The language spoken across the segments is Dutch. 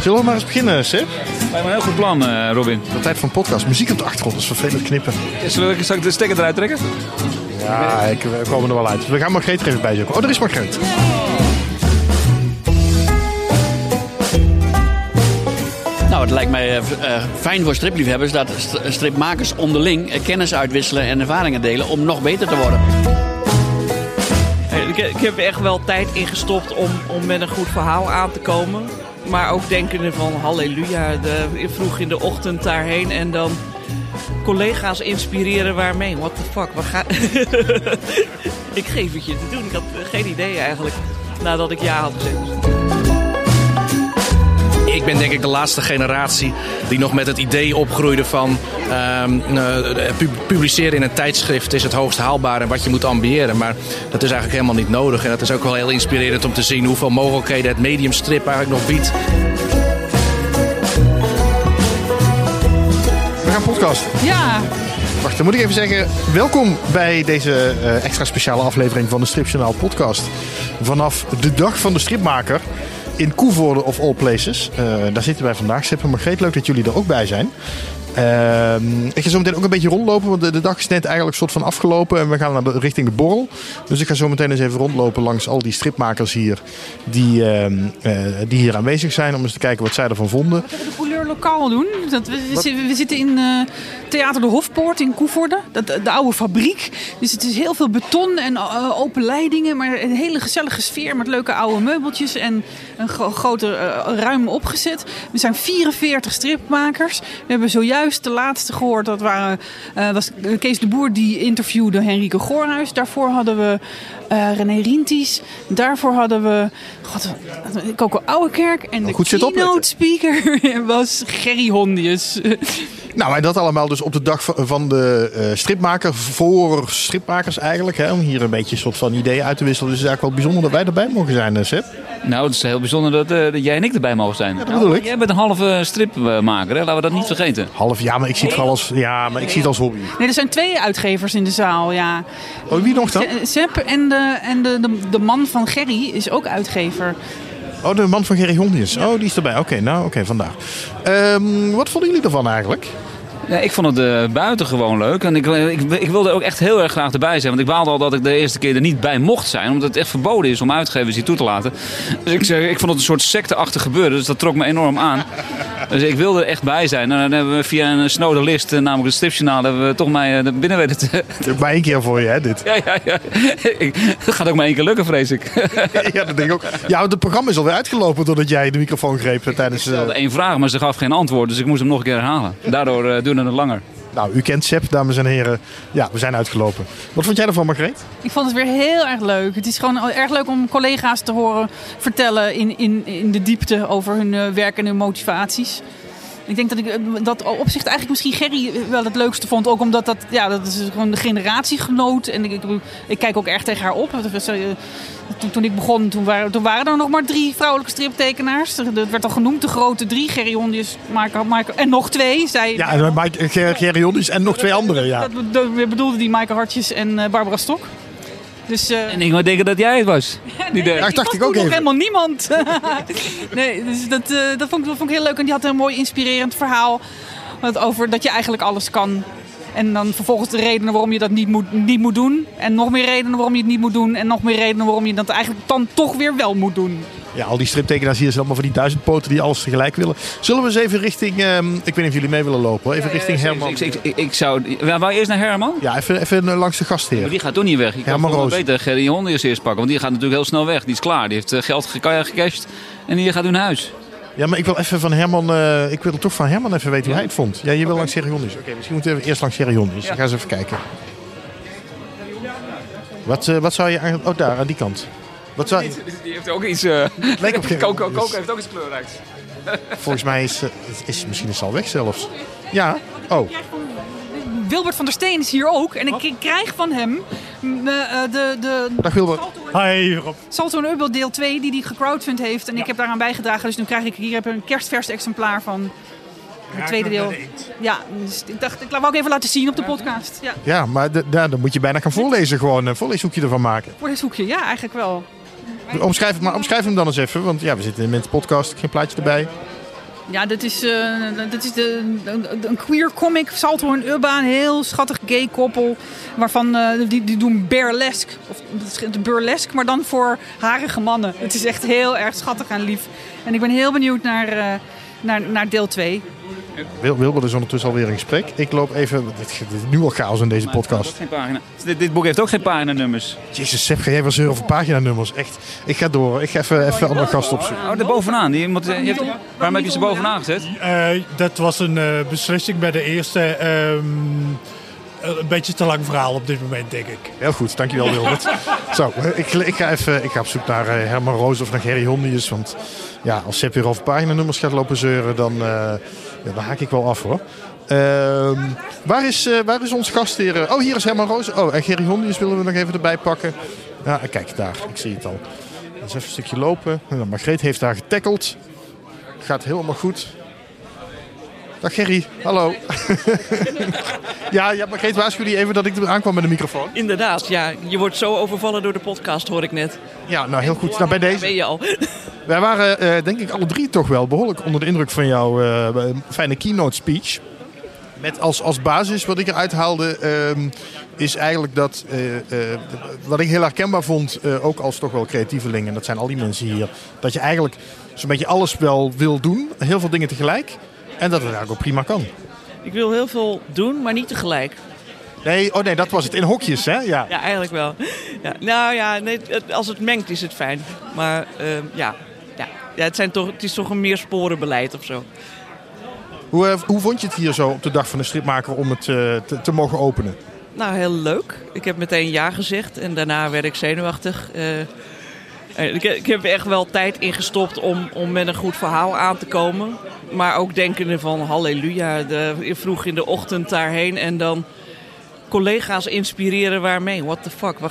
Zullen we maar eens beginnen, Sip? Lijkt me een heel goed plan, eh, Robin. De tijd van podcast. Muziek op de achtergrond, dat is vervelend knippen. Zal ik, zal ik de stekker eruit trekken? Ja, ik, we komen er wel uit. We gaan Margreet er even bij zoeken. Oh, er is Margreet. Nou, het lijkt mij eh, eh, fijn voor stripliefhebbers dat st- stripmakers onderling kennis uitwisselen en ervaringen delen om nog beter te worden. Ik, ik heb er echt wel tijd ingestopt om, om met een goed verhaal aan te komen. Maar ook denkende van halleluja, de, vroeg in de ochtend daarheen en dan collega's inspireren waarmee. What the fuck, wat ga... ik geef het je te doen. Ik had geen idee eigenlijk nadat ik ja had gezegd. Ik ben denk ik de laatste generatie die nog met het idee opgroeide van ehm, eh, pu- publiceren in een tijdschrift is het hoogst haalbaar en wat je moet ambiëren. Maar dat is eigenlijk helemaal niet nodig. En dat is ook wel heel inspirerend om te zien hoeveel mogelijkheden het medium strip eigenlijk nog biedt. We gaan podcasten. Ja, Wacht, dan moet ik even zeggen, welkom bij deze eh, extra speciale aflevering van de Stripjournaal podcast. Vanaf de dag van de stripmaker in Koevoorde of all places. Eh, daar zitten wij vandaag. Sip en Margreet, leuk dat jullie er ook bij zijn. Ehm, ik ga zo meteen ook een beetje rondlopen, want de, de dag is net eigenlijk soort van afgelopen en we gaan naar de, richting de borrel. Dus ik ga zo meteen eens even rondlopen langs al die stripmakers hier die, ehm, eh, die hier aanwezig zijn om eens te kijken wat zij ervan vonden. wat we de couleur lokaal doen. Dat we, we, zitten- we zitten in eh, Theater de Hofpoort in Koevoorde. Dat, de oude fabriek. Dus het is heel veel beton en open leidingen. Maar een hele gezellige sfeer met leuke oude meubeltjes. En een gro- grote eh, ruim opgezet. We zijn 44 stripmakers. We hebben zojuist de laatste gehoord. Dat waren, eh, was Kees de Boer die interviewde Henrike Goorhuis. Daarvoor hadden we eh, René Rinties. Daarvoor hadden we God, Coco Ouwekerk. En de keynote speaker was Gerry Hondius. Nou, en dat allemaal dus op de dag van- de eh, stripmaker, voor stripmakers eigenlijk. Hè, om hier een beetje een soort van ideeën uit te wisselen. Dus het is eigenlijk wel bijzonder dat wij erbij mogen zijn, eh, Seb. Nou, het is heel bijzonder dat, eh, dat jij en ik erbij mogen zijn. dat bedoel ik. Jij bent een halve stripmaker, hè? laten we dat niet vergeten. Half, ja, maar ik zie het vooral als, ja, maar ik zie het als hobby. Nee, er zijn twee uitgevers in de zaal, ja. Oh, wie nog dan? Se- Sepp en, de, en de, de, de man van Gerry is ook uitgever. Oh, de man van Gerry Hondius. Oh, die is erbij. Oké, nou, oké, vandaar. Ehm, wat vonden jullie ervan eigenlijk? Ja, ik vond het uh, buitengewoon leuk. En ik, ik, ik, wilde ook echt heel erg graag erbij zijn. Want ik baalde al dat ik de eerste keer er niet bij mocht zijn. Omdat het echt verboden is om uitgevers hier toe te laten. Dus ik, zeg, ik vond het een soort secteachtig gebeuren. Dus dat trok me enorm aan. Dus ik wilde er echt bij zijn. En dan hebben we via een snode list, eh, namelijk het stripjournaal, hebben we toch mij binnen weten te... Maar één keer voor je, hè, dit. Ja, ja, ja. Dat gaat ook maar één keer lukken, vrees ik. ja, dat denk ik ook. Ja, want het programma is alweer uitgelopen doordat jij de microfoon greep eh, tijdens... Ik stelde één vraag, maar ze gaf geen antwoord. Dus ik moest hem nog een keer herhalen. Daardoor uh, het langer. Nou, u kent Seb, dames en heren. Ja, we zijn uitgelopen. Wat vond jij ervan, Margreet? Ik vond het weer heel erg leuk. Het is gewoon erg leuk om collega's te horen vertellen in, in, in de diepte over hun uh, werk en hun motivaties. Ik denk dat ik dat opzicht eigenlijk misschien Gerry wel het leukste vond. Ook omdat dat, ja, dat is gewoon de generatiegenoot. En ik, ik, ik kijk ook echt tegen haar op. Toen, toen ik begon, toen waren, toen waren er nog maar drie vrouwelijke striptekenaars. Dat werd al genoemd, de grote drie. Gerry Hondius, Maaike, en nog twee. Zei, ja, en Mike, Gerry Hondius en nog twee anderen, ja. Dat, dat bedoelde die Maaike Hartjes en Barbara Stok. Dus, uh, en ik wou denken dat jij het was. Nee, die dacht ik ook even. helemaal niemand. nee, dus dat, uh, dat, vond ik, dat vond ik heel leuk. En die had een mooi inspirerend verhaal over dat je eigenlijk alles kan. En dan vervolgens de redenen waarom je dat niet moet, niet moet doen. En nog meer redenen waarom je het niet moet doen. En nog meer redenen waarom je dat eigenlijk dan toch weer wel moet doen. Ja, al die striptekenaars hier zijn allemaal van die duizendpoten die alles tegelijk willen. Zullen we eens even richting, um, ik weet niet of jullie mee willen lopen, even ja, richting ja, Herman. Ik, ik, ik, ik zou, wou je eerst naar Herman? Ja, even, even langs de gastheer. Maar die gaat toch niet weg. Ik Herman Roos. beter Gerry Hondius eerst pakken, want die gaat natuurlijk heel snel weg. Die is klaar, die heeft uh, geld gecashed en die gaat nu naar huis. Ja, maar ik wil even van Herman, uh, ik wil toch van Herman even weten hoe hij het vond. Ja, je wil okay. langs Gerry Oké, okay, misschien moeten we eerst langs Gerry Hondius. Ja. Ik ga eens even kijken. Wat, uh, wat zou je eigenlijk... Oh, daar, aan die kant. Wat zou... Die heeft ook iets... Uh... Lijkt op Coco, Coco dus... heeft ook iets kleurrijks. Volgens mij is, uh, is misschien is al weg zelfs. Ja, oh. Wilbert van der Steen is hier ook. En ik krijg van hem uh, de, de... Dag Wilbert. Hi Rob. Salto en Ubbel deel 2 die hij gecrowdfund heeft. En ja. ik heb daaraan bijgedragen. Dus nu krijg ik hier een kerstvers exemplaar van het ja, tweede deel. Ja, dus ik dacht, ik wou ook even laten zien op de podcast. Ja, ja maar de, de, dan moet je bijna gaan voorlezen gewoon. Een voorleeshoekje ervan maken. Voorleeshoekje, ja, eigenlijk wel. Omschrijf, maar omschrijf hem dan eens even, want ja, we zitten in een podcast, geen plaatje erbij. Ja, dit is, eh, dit is de, een queer comic, Salto en Ubba, een heel schattig gay koppel. Waarvan eh, die, die doen burlesque, of burlesque, maar dan voor harige mannen. Het is echt heel erg schattig en lief. En ik ben heel benieuwd naar, eh, naar, naar deel 2. Wil, Wilbert is ondertussen alweer in gesprek. Ik loop even, dit, dit is nu al chaos in deze Maar podcast. geen pagina. Dit, dit boek heeft ook geen paginanummers. Jezus, Sepp, ga jij wel zeuren over paginanummers? Echt, ik ga door. Ik ga even, even andere gasten opzoeken. Oh, er bovenaan. Die moet, je hebt, waarom heb je ze bovenaan gezet? Eh, dat was een eh, beslissing bij de eerste. ehm, een beetje te lang verhaal op dit moment, denk ik. Heel goed, dankjewel Wilbert. Zo, ik, ik, ga even, ik ga op zoek naar eh, Herman Roos of naar Gerry Hondius. Want ja, als Sepp weer over paginanummers gaat lopen zeuren, dan, eh, ja, dan haak ik wel af hoor. Ehm, waar, is, eh, waar is onze gastheer? Oh, hier is Herman Roos. Oh, en Gerry Hondius willen we nog even erbij pakken. Ja, kijk, daar. Ik zie het al. Dus even een stukje lopen. Nou, Margreet heeft daar getackeld. Gaat helemaal goed. Dag Gerry, hallo. ja, ja, Margreet waarschuwde je even dat ik er aankwam met de microfoon. Inderdaad, ja. Je wordt zo overvallen door de podcast, hoor ik net. Ja, nou heel goed. Nou, bij deze. ben je al. Wij waren, eh, denk ik, alle drie toch wel behoorlijk onder de indruk van jouw eh, fijne keynote speech. Met als, als basis wat ik eruit haalde, ehm, is eigenlijk dat, eh, eh, wat ik heel herkenbaar vond, eh, ook als toch wel creatieveling, en dat zijn al die mensen hier, dat je eigenlijk zo'n beetje alles wel wil doen, heel veel dingen tegelijk, en dat het eigenlijk ook prima kan. Ik wil heel veel doen, maar niet tegelijk. Nee, oh nee, dat was het. In hokjes, hè? Ja. Ja, eigenlijk wel. Ja, nou ja, nee, als het mengt is het fijn. Maar ehm, ja, ja. ja het, zijn toch, het is toch een meersporenbeleid of zo. Hoe, eh, hoe vond je het hier zo op de dag van de stripmaker om het eh, te, te mogen openen? Nou, heel leuk. Ik heb meteen ja gezegd en daarna werd ik zenuwachtig. Ik, ik heb echt wel tijd ingestopt om, om met een goed verhaal aan te komen. Maar ook denkende van halleluja, vroeg in de ochtend daarheen en dan collega's inspireren waarmee. What the fuck,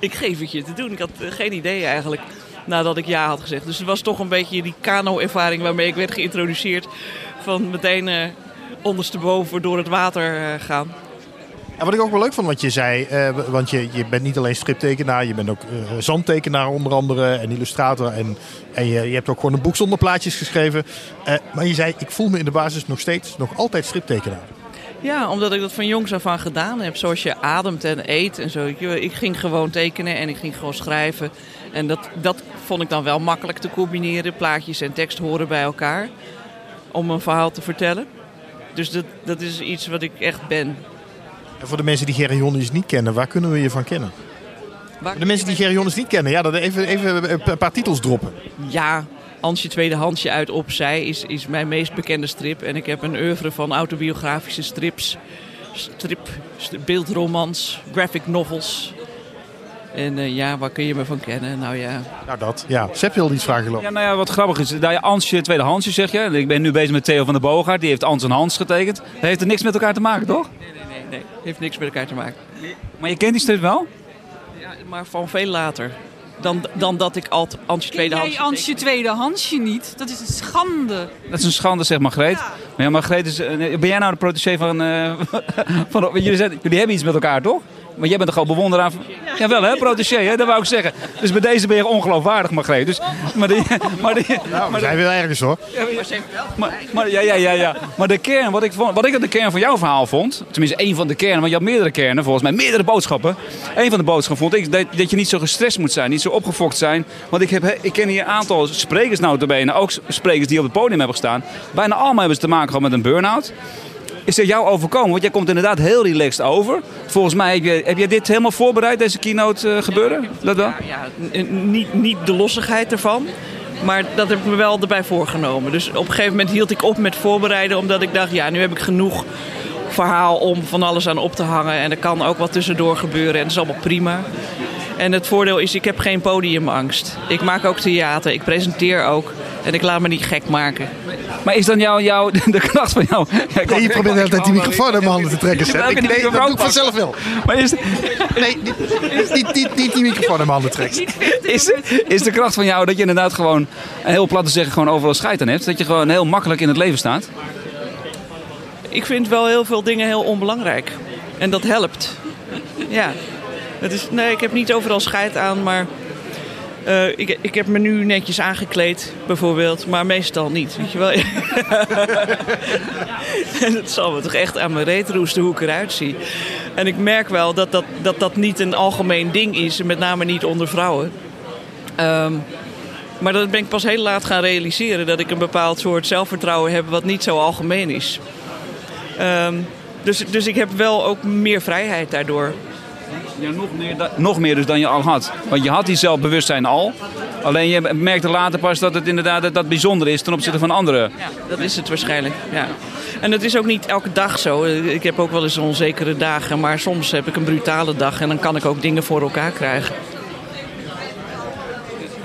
ik geef het je te doen. Ik had eh, geen idee eigenlijk nadat ik ja had gezegd. Dus het was toch een beetje die kano-ervaring waarmee ik werd geïntroduceerd. Van meteen eh, ondersteboven door het water eh, gaan. En wat ik ook wel leuk vond wat je zei, eh, want je, je bent niet alleen striptekenaar, je bent ook eh, zandtekenaar onder andere en illustrator. En, en je, je hebt ook gewoon een boek zonder plaatjes geschreven. Eh, maar je zei, ik voel me in de basis nog steeds, nog altijd striptekenaar. Ja, omdat ik dat van jongs af aan gedaan heb. Zoals je ademt en eet en zo. Ik, ging gewoon tekenen en ik ging gewoon schrijven. En dat, dat vond ik dan wel makkelijk te combineren. Plaatjes en tekst horen bij elkaar. Om een verhaal te vertellen. Dus dat, dat is iets wat ik echt ben. En voor de mensen die Gerry niet kennen, waar kunnen we je van kennen? Waar- Voor de mensen die Gerry niet kennen, ja, dat even, even een paar titels droppen. Ja, Hansje Tweedehandsje uit Opzij is, is mijn meest bekende strip. En ik heb een oeuvre van autobiografische strips, strip, st- beeldromans, graphic novels. En eh, ja, waar kun je me van kennen? Nou ja, Nou dat, ja. Sepp wilde iets vragen geloof ik. Ja, nou ja, wat grappig is, daar je Ansje, tweede Hansje zeg je. Ik ben nu bezig met Theo van der Boogaard, die heeft Ans en Hans getekend. Dat heeft er niks met elkaar te maken, toch? nee, nee, nee, nee. Heeft niks met elkaar te maken. Maar je kent die strip wel? Ja, maar van veel later. Dan, dan dat ik al Antje Ken jij Tweedehands... Ansje Tweedehandsje niet? Dat is een schande. Dat is een schande, zegt Margreet. Maar ja, Margreet is, eh, ben jij nou de protégé van... eh, van jullie, zijn, jullie hebben iets met elkaar, toch? Maar jij bent toch gewoon bewonderaar van... Jawel, hè, protégé, hè? Dat wou ik zeggen. Dus bij deze ben je ongeloofwaardig, Margreet. Dus, maar die, maar die, Nou, we zijn weer ergens hoor. Maar, maar, ja, ja, ja, ja. maar de kern, wat ik, vond, wat ik de kern van jouw verhaal vond, tenminste één van de kernen, want je had meerdere kernen, volgens mij meerdere boodschappen. Eén van de boodschappen vond ik dat, dat je niet zo gestrest moet zijn, niet zo opgefokt zijn. Want ik, heb, ik ken hier een aantal sprekers nou te benen, ook sprekers die op het podium hebben gestaan. Bijna allemaal hebben ze te maken gehad met een burn-out. Is dit jou overkomen? Want jij komt inderdaad heel relaxed over. Volgens mij heb je, heb jij dit helemaal voorbereid, deze keynote eh, gebeuren? Dat wel? Ja, niet, niet de lossigheid ervan. Maar dat heb ik me wel erbij voorgenomen. Dus op een gegeven moment hield ik op met voorbereiden. Omdat ik dacht, ja, nu heb ik genoeg verhaal om van alles aan op te hangen. En er kan ook wat tussendoor gebeuren. En dat is allemaal prima. En het voordeel is, ik heb geen podiumangst. Ik maak ook theater. Ik presenteer ook. En ik laat me niet gek maken. Maar is dan jouw, jouw, de kracht van jou... Nee, je probeert de hele tijd die microfoon uit mijn handen te trekken. Ja, Ik, nee, dat doe ik vanzelf wel. Maar is, Nee, niet, niet, niet, niet die microfoon uit mijn handen trekken. Is, is de kracht van jou dat je inderdaad gewoon, heel plat te zeggen, gewoon overal scheid aan hebt? Dat je gewoon heel makkelijk in het leven staat? Ik vind wel heel veel dingen heel onbelangrijk. En dat helpt. Ja. Het is, nee, ik heb niet overal scheid aan, maar eh, ik, ik heb me nu netjes aangekleed, bijvoorbeeld, maar meestal niet. Weet je wel? en het zal me toch echt aan mijn reet roesten hoe ik eruit zie. En ik merk wel dat dat, dat, dat niet een algemeen ding is, met name niet onder vrouwen. Ehm, maar dat ben ik pas heel laat gaan realiseren, dat ik een bepaald soort zelfvertrouwen heb wat niet zo algemeen is. Ehm, dus, dus ik heb wel ook meer vrijheid daardoor. Ja, nog meer, nog meer dus dan je al had. Want je had die zelfbewustzijn al. Alleen je merkte later pas dat het inderdaad dat, dat bijzonder is ten opzichte van anderen. Ja, dat is het waarschijnlijk. Ja. En het is ook niet elke dag zo. Ik heb ook wel eens onzekere dagen, maar soms heb ik een brutale dag en dan kan ik ook dingen voor elkaar krijgen.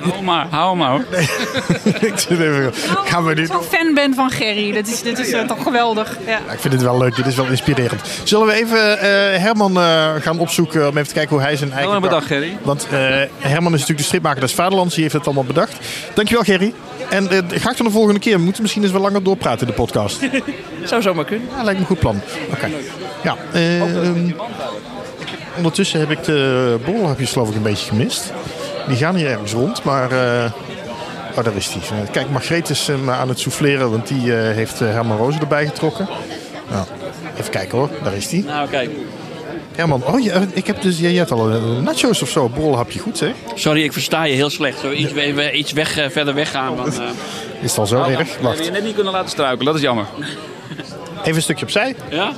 Hou maar, hou maar. hoor. ik zit even, gaan we Ik dit... zo'n fan ben van Gerry. Dat is, dit is eh, toch geweldig. Ja. Ja, ik vind het wel leuk, dit is wel inspirerend. Zullen we even eh, Herman eh, gaan opzoeken om even te kijken hoe hij zijn eigen... Wel een dag- bedag, Gerry. Want eh, Herman is natuurlijk de stripmaker des Vaderlands, die heeft het allemaal bedacht. Dankjewel Gerry. En graag tot de volgende keer. We moeten misschien eens wat langer doorpraten in de podcast. Zou zomaar kunnen. Ja, lijkt me een goed plan. Oké. Ja, ehm, ondertussen heb ik de borrelhapjes geloof ik een beetje gemist. Die gaan hier ergens rond, maar... eh, oh, daar is die. Eh, Kijk, Margreet is hem aan het souffleren, want die eh, heeft eh, Herman Rozen erbij getrokken. Nou, even kijken hoor, daar is die. Nou, kijk. Herman, oh, je, ik heb dus, jij hebt al een nachos of zo, borrelhapje goed hè? Sorry, ik versta je heel slecht. Zo iets, we- iets weg, eh, verder weggaan. Want, eh, Is het al zo erg? We hebben Wacht, je net niet kunnen laten struikelen, dat is jammer. even een stukje opzij. ja?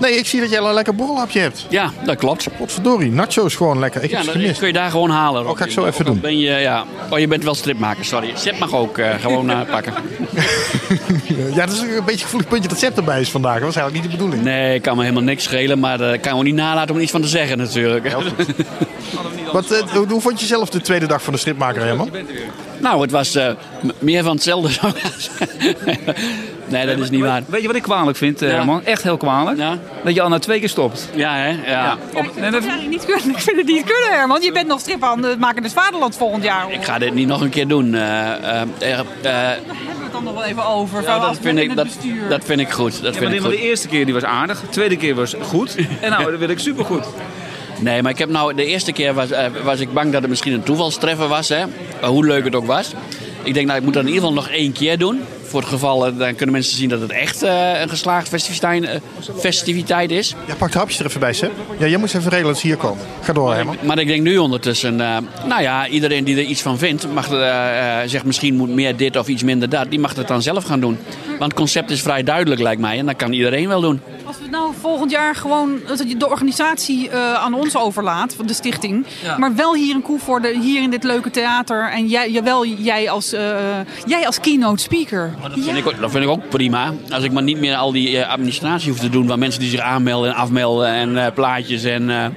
Nee, ik zie dat jij al een lekker borrelhapje hebt. ja, dat klopt. Potverdorie, nachos gewoon lekker. Ik Ja, heb gemist. kun je daar gewoon halen. Rob. ga ik zo even Ook doen. Ben je, ja. Oh, je bent wel stripmaker, sorry. Zet mag ook eh, gewoon eh, pakken. Ja, dat is een beetje een gevoelig puntje dat Sepp erbij is vandaag. Dat was eigenlijk niet de bedoeling. Nee, kan me helemaal niks schelen, maar ik kan gewoon niet nalaten om er iets van te zeggen natuurlijk. Wat, eh, hoe, vond je zelf de tweede dag van de stripmaker, Herman? nou, het was eh, meer van hetzelfde ik. Nee, dat is niet waar. Weet je wat ik kwalijk vind, eh, Ja. Herman? Echt heel kwalijk. Ja, Dat je al na twee keer stopt. ja hè? Ja. Op, nee, dat- Ja, niet kunnen. Ik vind het niet kunnen, Herman. Je bent nog strip aan het maken des Vaderland volgend jaar. hoor. Ik ga dit niet nog een keer doen. eh, eh, eh, eh, Daar hebben we het dan nog wel even over. ja, dat, vind in ik, het dat, bestuur. dat vind ik goed. Dat Ja, vind ik de goed. eerste keer die was aardig, de tweede keer was goed. En nou, dat wil ik supergoed. Nee, maar ik heb nou, de eerste keer was, was ik bang dat het misschien een toevalstreffer was. Hè? Hoe leuk het ook was. Ik denk, nou, ik moet dat in ieder geval nog één keer doen. Voor het geval, eh, dan kunnen mensen zien dat het echt eh, een geslaagd festiviteit, eh, festiviteit is. Ja, pak de hapjes er even bij, Sepp. Ja, jij moet even regelen dat ze hier komen. Ga door, Herman. Maar ik denk nu ondertussen, nou ja, iedereen die er iets van vindt, mag zegt misschien moet meer dit of iets minder dat, die mag het dan zelf gaan doen. Want het concept is vrij duidelijk, lijkt mij, en dat kan iedereen wel doen. Nou volgend jaar gewoon dat je de organisatie eh, aan ons overlaat, van de stichting. Maar wel hier in Koevoorde, hier in dit leuke theater. En jij, wel jij als, eh, jij als keynote speaker. Dat vind, ik, dat vind ik ook prima. Als ik maar niet meer al die eh, administratie hoef te doen, waar mensen die zich aanmelden en afmelden en plaatjes en...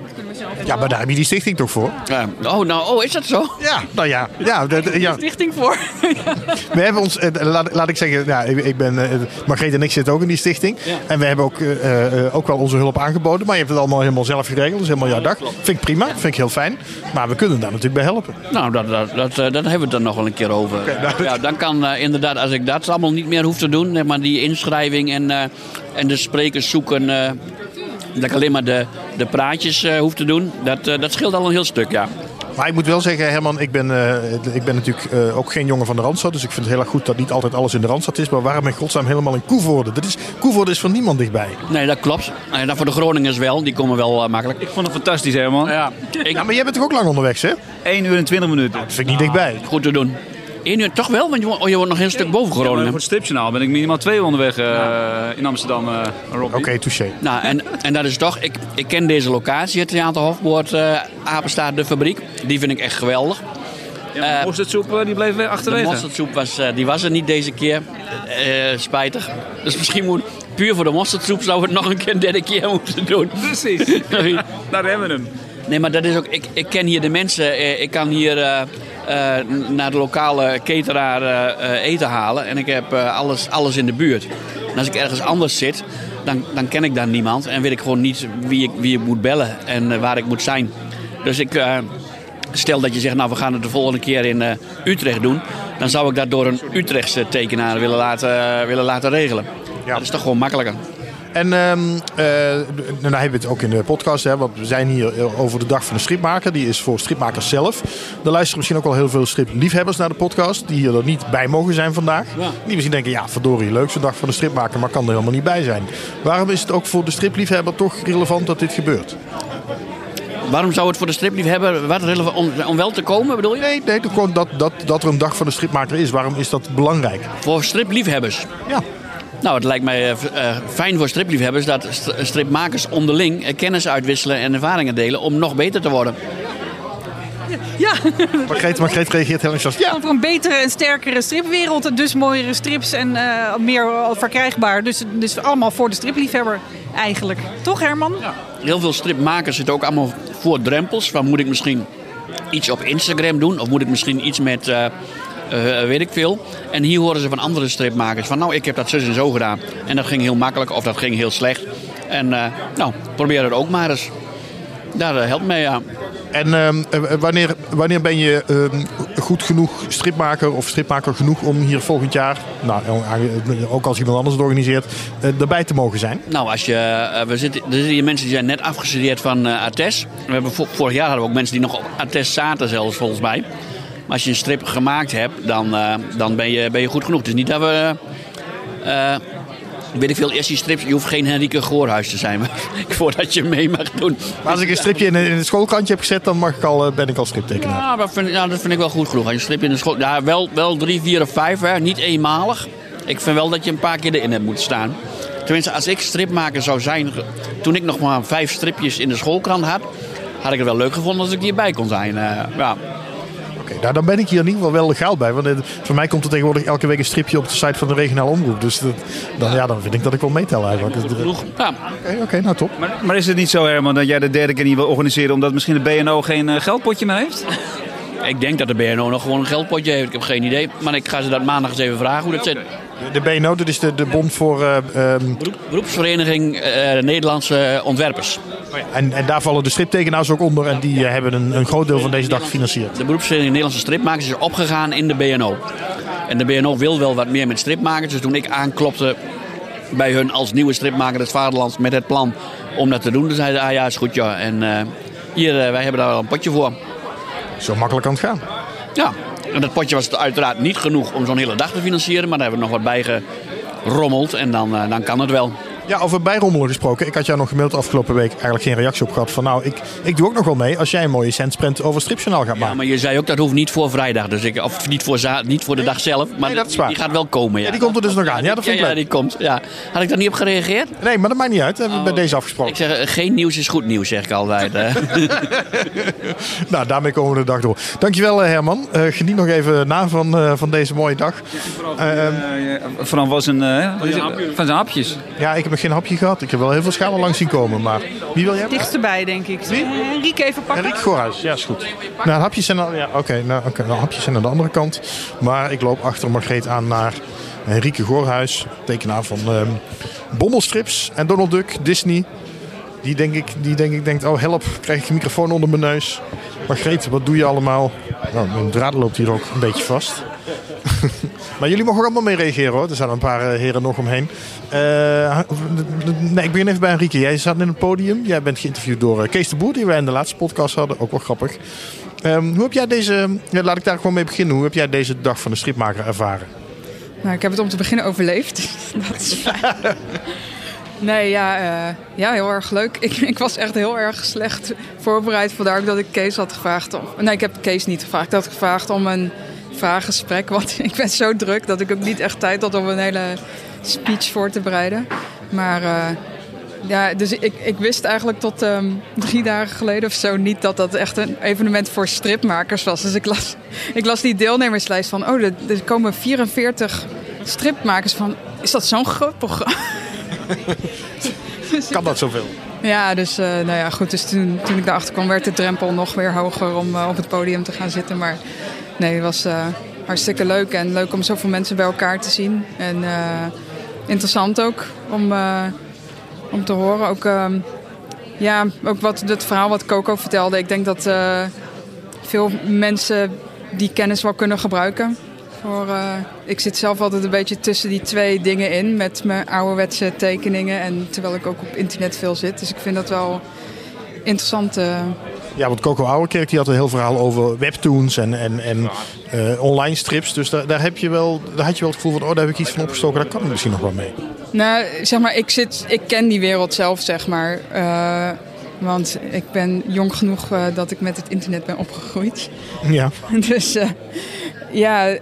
Ja, maar daar heb je die stichting toch voor? ja. oh, nou, oh, is dat zo? Ja, nou ja. ja, de- de- ja. Stichting voor. We hebben ons, eh, laat, laat ik zeggen, ja, ik, ik ben, eh, Margreet en ik zitten ook in die stichting. Ja. En we hebben ook, eh, eh, ook wel onze hulp aangeboden. Maar je hebt het allemaal helemaal zelf geregeld. Dat is helemaal jouw dag. Vind ik prima, vind ik heel fijn. Maar we kunnen daar natuurlijk bij helpen. Nou, dat, dat, dat, dat hebben we het dan nog wel een keer over. nou, ja, dan kan inderdaad, als ik dat allemaal niet meer hoef te doen, maar die inschrijving en, eh, en de sprekers zoeken, eh, dat ik alleen maar de, de praatjes eh, hoef te doen, dat, eh, dat scheelt al een heel stuk, ja. Maar ik moet wel zeggen, Herman, ik ben, eh, ik ben natuurlijk eh, ook geen jongen van de Randstad. Dus ik vind het heel erg goed dat niet altijd alles in de Randstad is. Maar waarom in godsnaam helemaal in Koevoorde? Dat is, Koevoorde is van niemand dichtbij. Nee, dat klopt. En dan voor de Groningers wel, die komen wel makkelijk. Ik vond het fantastisch, Herman. Ja, ik, Ja, maar jij bent toch ook lang onderweg, hè? 1 uur en 20 minuten. Dat vind ik niet dichtbij. goed te doen. Eén uur toch wel, want je, woont- oh, je wordt nog een stuk boven Ja, Groningen. voor het stripjournaal ben ik minimaal twee uur onderweg eh, in Amsterdam, eh. Oké, touché. Nou, en, en dat is toch, ik, ik ken deze locatie, het Theater Hofpoort, eh Apenstaart, de fabriek. Die vind ik echt geweldig. Ja, Eh, mosterdsoep, die bleef weer De achterwege. mosterdsoep was, eh, die was er niet deze keer. Eh, spijtig. Dus misschien moet, puur voor de mosterdsoep zou het nog een keer een derde keer moeten doen. Precies. Daar hebben we hem. Nee, maar dat is ook, ik, ik ken hier de mensen. eh, Ik kan hier naar de lokale cateraar eh, eh, eten halen. En ik heb eh, alles, alles in de buurt. En als ik ergens anders zit, dan, dan ken ik daar niemand. En weet ik gewoon niet wie ik, wie ik moet bellen en eh, waar ik moet zijn. Dus ik... eh, Stel dat je zegt, nou we gaan het de volgende keer in eh, Utrecht doen. Dan zou ik dat door een Utrechtse tekenaar willen laten, willen laten regelen. Ja. Dat is toch gewoon makkelijker. En ehm eh, nou hebben we het ook in de podcast, hè, want we zijn hier eh, over de dag van de stripmaker. Die is voor stripmakers zelf. Er luisteren misschien ook wel heel veel stripliefhebbers naar de podcast, die hier er niet bij mogen zijn vandaag. Die misschien denken, ja verdorie, leuk zo'n dag van de stripmaker, maar kan er helemaal niet bij zijn. Waarom is het ook voor de stripliefhebber toch relevant dat dit gebeurt? Waarom zou het voor de stripliefhebber wat relevant om, om wel te komen, bedoel je? Nee, nee gewoon dat, dat, dat er een dag van de stripmaker is. Waarom is dat belangrijk? Voor stripliefhebbers. Ja. Nou, het lijkt mij eh, eh, fijn voor stripliefhebbers dat st- stripmakers onderling eh, kennis uitwisselen en ervaringen delen om nog beter te worden. Ja, Margreet, Margreet reageert heel enthousiast. Ja, voor een betere en sterkere stripwereld. En dus mooiere strips en eh, meer verkrijgbaar. Dus, dus allemaal voor de stripliefhebber eigenlijk. Toch Herman? Heel veel stripmakers zitten ook allemaal voor drempels. Van moet ik misschien iets op Instagram doen? Of moet ik misschien iets met, eh, eh, weet ik veel. En hier horen ze van andere stripmakers van nou, ik heb dat zus en zo gedaan. En dat ging heel makkelijk of dat ging heel slecht. En eh, nou, probeer het ook maar eens. Daar eh, helpt mee aan. En ehm, eh, wanneer, wanneer ben je ehm, goed genoeg stripmaker of stripmaker genoeg om hier volgend jaar, nou, ook als iemand anders het organiseert, erbij te mogen zijn? Nou, als je, we zitten, er zitten hier mensen die zijn net afgestudeerd van ATES. We hebben, vo- vorig jaar hadden we ook mensen die nog op ATES zaten zelfs volgens mij. Als je een strip gemaakt hebt, dan, eh, dan ben, je, ben je goed genoeg. Het is niet dat we... eh, weet ik veel, eerst die strips... Je hoeft geen Henrike Goorhuis te zijn voordat je mee mag doen. Maar als ik een stripje in, het schoolkrantje heb gezet, dan mag ik al, eh, ben ik al striptekenaar. Ja, dat vind, dat vind ik wel goed genoeg. Als je een in de school... Ja, wel, wel drie, vier of vijf, hè. niet eenmalig. Ik vind wel dat je een paar keer erin hebt moeten staan. Tenminste, als ik stripmaker zou zijn... Toen ik nog maar vijf stripjes in de schoolkrant had... had ik het wel leuk gevonden als ik hierbij kon zijn. ja. Nou, dan ben ik hier in ieder geval wel legaal bij. Want voor mij komt er tegenwoordig elke week een stripje op de site van de regionale omroep. Dus dat, dan, ja, dan vind ik dat ik wel meetel eigenlijk. Dus, eh, Oké. Ja. oké, nou top. Maar, maar is het niet zo, Herman, dat jij de derde keer niet wil organiseren omdat misschien de BNO geen eh, geldpotje meer heeft? Ik denk dat de BNO nog gewoon een geldpotje heeft. Ik heb geen idee. Maar ik ga ze dat maandag eens even vragen hoe dat zit. De BNO, dat is de, de bond voor... eh, ehm, Beroep- Beroepsvereniging eh, Nederlandse Ontwerpers. en, en daar vallen de striptekenaars ook onder. En die eh, hebben een, een groot deel van deze dag gefinancierd. De beroepsvereniging Nederlandse stripmakers is opgegaan in de BNO. En de BNO wil wel wat meer met stripmakers. Dus toen ik aanklopte bij hun als nieuwe stripmaker des Vaderlands met het plan om dat te doen, toen zeiden ze, ah ja, is goed ja. En hier, wij hebben daar al een potje voor. Zo makkelijk kan het gaan. Ja, en dat potje was uiteraard niet genoeg om zo'n hele dag te financieren. Maar daar hebben we nog wat bij gerommeld en dan, eh, dan kan het wel. Ja, over bijrommelen gesproken. Ik had jou nog gemaild afgelopen week eigenlijk geen reactie op gehad. Van nou, ik, ik doe ook nog wel mee als jij een mooie centsprint over stripjournaal gaat Ja, maken. maar je zei ook dat hoeft niet voor vrijdag. Dus ik, of niet voor, za- niet voor de dag zelf. Maar Nee, dat is waar. die gaat wel komen. Ja, Ja, die komt er dus nog aan. Ja, dat vind ik ja, ja, leuk. die komt. Ja. Had ik daar niet op gereageerd? Nee, maar dat maakt niet uit. Dat hebben we bij deze afgesproken. Ik zeg, eh, geen nieuws is goed nieuws, zeg ik altijd. hè. Nou, daarmee komen we de dag door. Dankjewel eh, Herman. Eh, geniet nog even na van, eh, van deze mooie dag. Ehm, Vooral was een, eh, van zijn hapjes. ja, ik heb geen hapje gehad. Ik heb wel heel veel schalen langs zien komen. Maar wie wil jij? Dichtstbij, denk ik. Eh, Enrique even pakken. Henrik Goorhuis, ja, is goed. Nou, hapjes zijn, al, ja, oké, nou, nou, hapjes zijn aan de andere kant. Maar ik loop achter Margreet aan naar Henrike Goorhuis, tekenaar van ehm, Bommelstrips en Donald Duck, Disney. Die denk ik, die denk ik denkt, oh help, krijg ik een microfoon onder mijn neus. Margreet, wat doe je allemaal? Nou, mijn draad loopt hier ook een beetje vast. maar jullie mogen allemaal mee reageren hoor. Er zijn een paar eh, heren nog omheen. Eh, nee, ik begin even bij Henrike. Jij zat in het podium. Jij bent geïnterviewd door eh, Kees de Boer, die wij in de laatste podcast hadden. Ook wel grappig. Ehm, hoe heb jij deze, ja, laat ik daar gewoon mee beginnen. Hoe heb jij deze dag van de stripmaker ervaren? Nou, ik heb het om te beginnen overleefd. Dat is fijn. Nee, ja, ja, heel erg leuk. Ik, ik was echt heel erg slecht voorbereid. Vandaar ook dat ik Kees had gevraagd. Om, nee, ik heb Kees niet gevraagd. Ik had gevraagd om een vraaggesprek. Want ik ben zo druk dat ik ook niet echt tijd had om een hele speech voor te bereiden. Maar eh, ja, dus ik, ik wist eigenlijk tot ehm, drie dagen geleden of zo niet dat dat echt een evenement voor stripmakers was. Dus ik las, ik las die deelnemerslijst van, oh, er, er komen 44 stripmakers van. Is dat zo'n groot programma? Kan dat zoveel? Ja, dus eh, nou ja, goed. Dus toen, toen ik daarachter kwam, werd de drempel nog weer hoger om eh, op het podium te gaan zitten. Maar nee, het was eh, hartstikke leuk. En leuk om zoveel mensen bij elkaar te zien. En eh, interessant ook om, eh, om te horen. Ook, ehm, ja, ook wat, het verhaal wat Coco vertelde. Ik denk dat veel mensen die kennis wel kunnen gebruiken. Voor, ik zit zelf altijd een beetje tussen die twee dingen in. Met mijn ouderwetse tekeningen. En terwijl ik ook op internet veel zit. Dus ik vind dat wel interessant. Ja, want Coco Ouwerkerk die had een heel verhaal over webtoons en, en, en eh, online strips. Dus daar, daar, heb je wel, daar had je wel het gevoel van, oh, daar heb ik iets van opgestoken. Daar kan ik misschien nog wel mee. Nou, zeg maar, ik, zit, ik ken die wereld zelf, zeg maar. Eh, want ik ben jong genoeg eh, dat ik met het internet ben opgegroeid. Ja. Dus ja,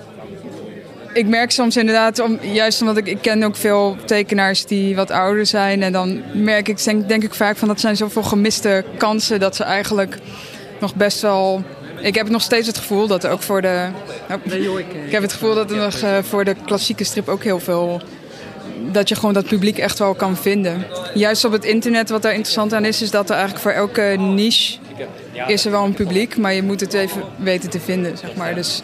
ik merk soms inderdaad, om, juist omdat ik, ik ken ook veel tekenaars die wat ouder zijn. En dan merk ik, denk, denk ik vaak van dat zijn zoveel gemiste kansen dat ze eigenlijk nog best wel... Ik heb nog steeds het gevoel dat er ook voor de... Oh, ik heb het gevoel dat er nog eh, voor de klassieke strip ook heel veel... Dat je gewoon dat publiek echt wel kan vinden. Juist op het internet, wat daar interessant aan is, is dat er eigenlijk voor elke niche is er wel een publiek, maar je moet het even weten te vinden, zeg maar. Dus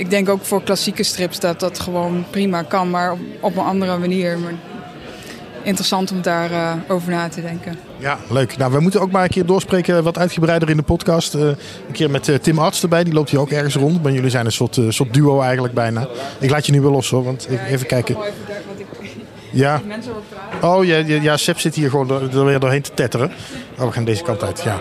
ik denk ook voor klassieke strips dat dat gewoon prima kan, maar op, op een andere manier. Maar interessant om daarover over na te denken. Ja, leuk. Nou, we moeten ook maar een keer doorspreken wat uitgebreider in de podcast. Uh, een keer met uh, Tim Arts erbij, die loopt hier ook ergens rond. Maar jullie zijn een soort, soort duo eigenlijk bijna. Ik laat je nu wel los hoor, want ik, even kijken. Ja. Oh ja, ja, ja, Seb zit hier gewoon er, er weer doorheen te tetteren. Oh, we gaan deze kant uit, ja.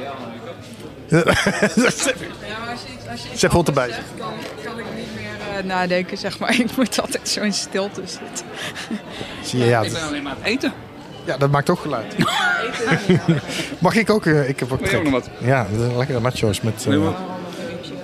Seb hoort erbij. Kan, kan ik niet meer nadenken, zeg maar. Ik moet altijd zo in stilte zitten. Zie je, ja. Ik ben alleen maar aan het eten. Ja, dat maakt ook geluid. Mag ik ook? Uh, ik heb ook, ook nog wat. Ja, lekkere nachos met... Uh, nee, maar...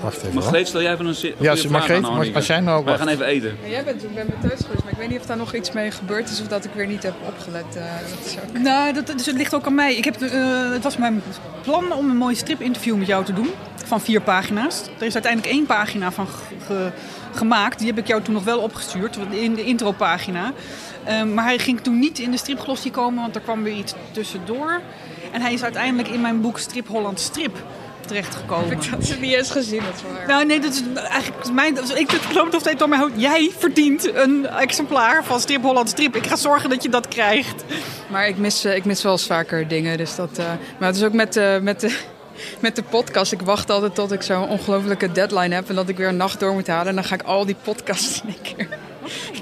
Wacht even. Margreet, stel jij even een Ja, Margreet, als jij nou... Wij gaan even eten. Ja, jij bent toen bij me thuis geweest, maar ik weet niet of daar nog iets mee gebeurd is of dat ik weer niet heb opgelet. Uh, dat ook... Nou, dat, dus het ligt ook aan mij. Ik heb, uh, het was mijn plan om een mooi stripinterview met jou te doen. Van vier pagina's. Er is uiteindelijk één pagina van ge gemaakt. Die heb ik jou toen nog wel opgestuurd, in de intropagina. Um, maar hij ging toen niet in de stripglossie komen, want er kwam weer iets tussendoor. En hij is uiteindelijk in mijn boek Strip Holland Strip terechtgekomen. Heb ik dat niet eens gezien, dat waar. Nou nee, dat is eigenlijk mijn... Ik geloof nog steeds door mijn hoofd. Jij verdient een exemplaar van Strip Holland Strip. Ik ga zorgen dat je dat krijgt. Maar ik mis, ik mis wel eens vaker dingen. Dus dat, uh, maar het is ook met, uh, met de met de podcast. Ik wacht altijd tot ik zo'n ongelofelijke deadline heb en dat ik weer een nacht door moet halen. En dan ga ik al die podcasts in één keer.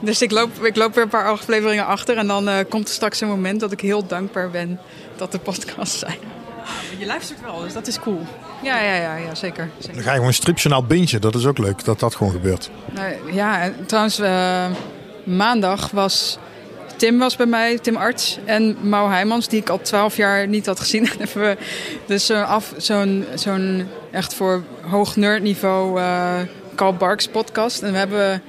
Dus ik loop, ik loop weer een paar afleveringen achter. En dan uh, komt er straks een moment dat ik heel dankbaar ben dat de podcasts zijn. Je luistert wel, dus dat is cool. Ja, ja, ja, ja zeker, zeker. Dan ga je gewoon stripjournaal bingen. Dat is ook leuk, dat dat gewoon gebeurt. Uh, ja, trouwens, uh, maandag was Tim was bij mij, Tim Arts en Mau Heijmans, die ik al twaalf jaar niet had gezien. dus zo'n af, zo'n, zo'n echt voor hoog nerdniveau uh, Carl Barks podcast. En we hebben,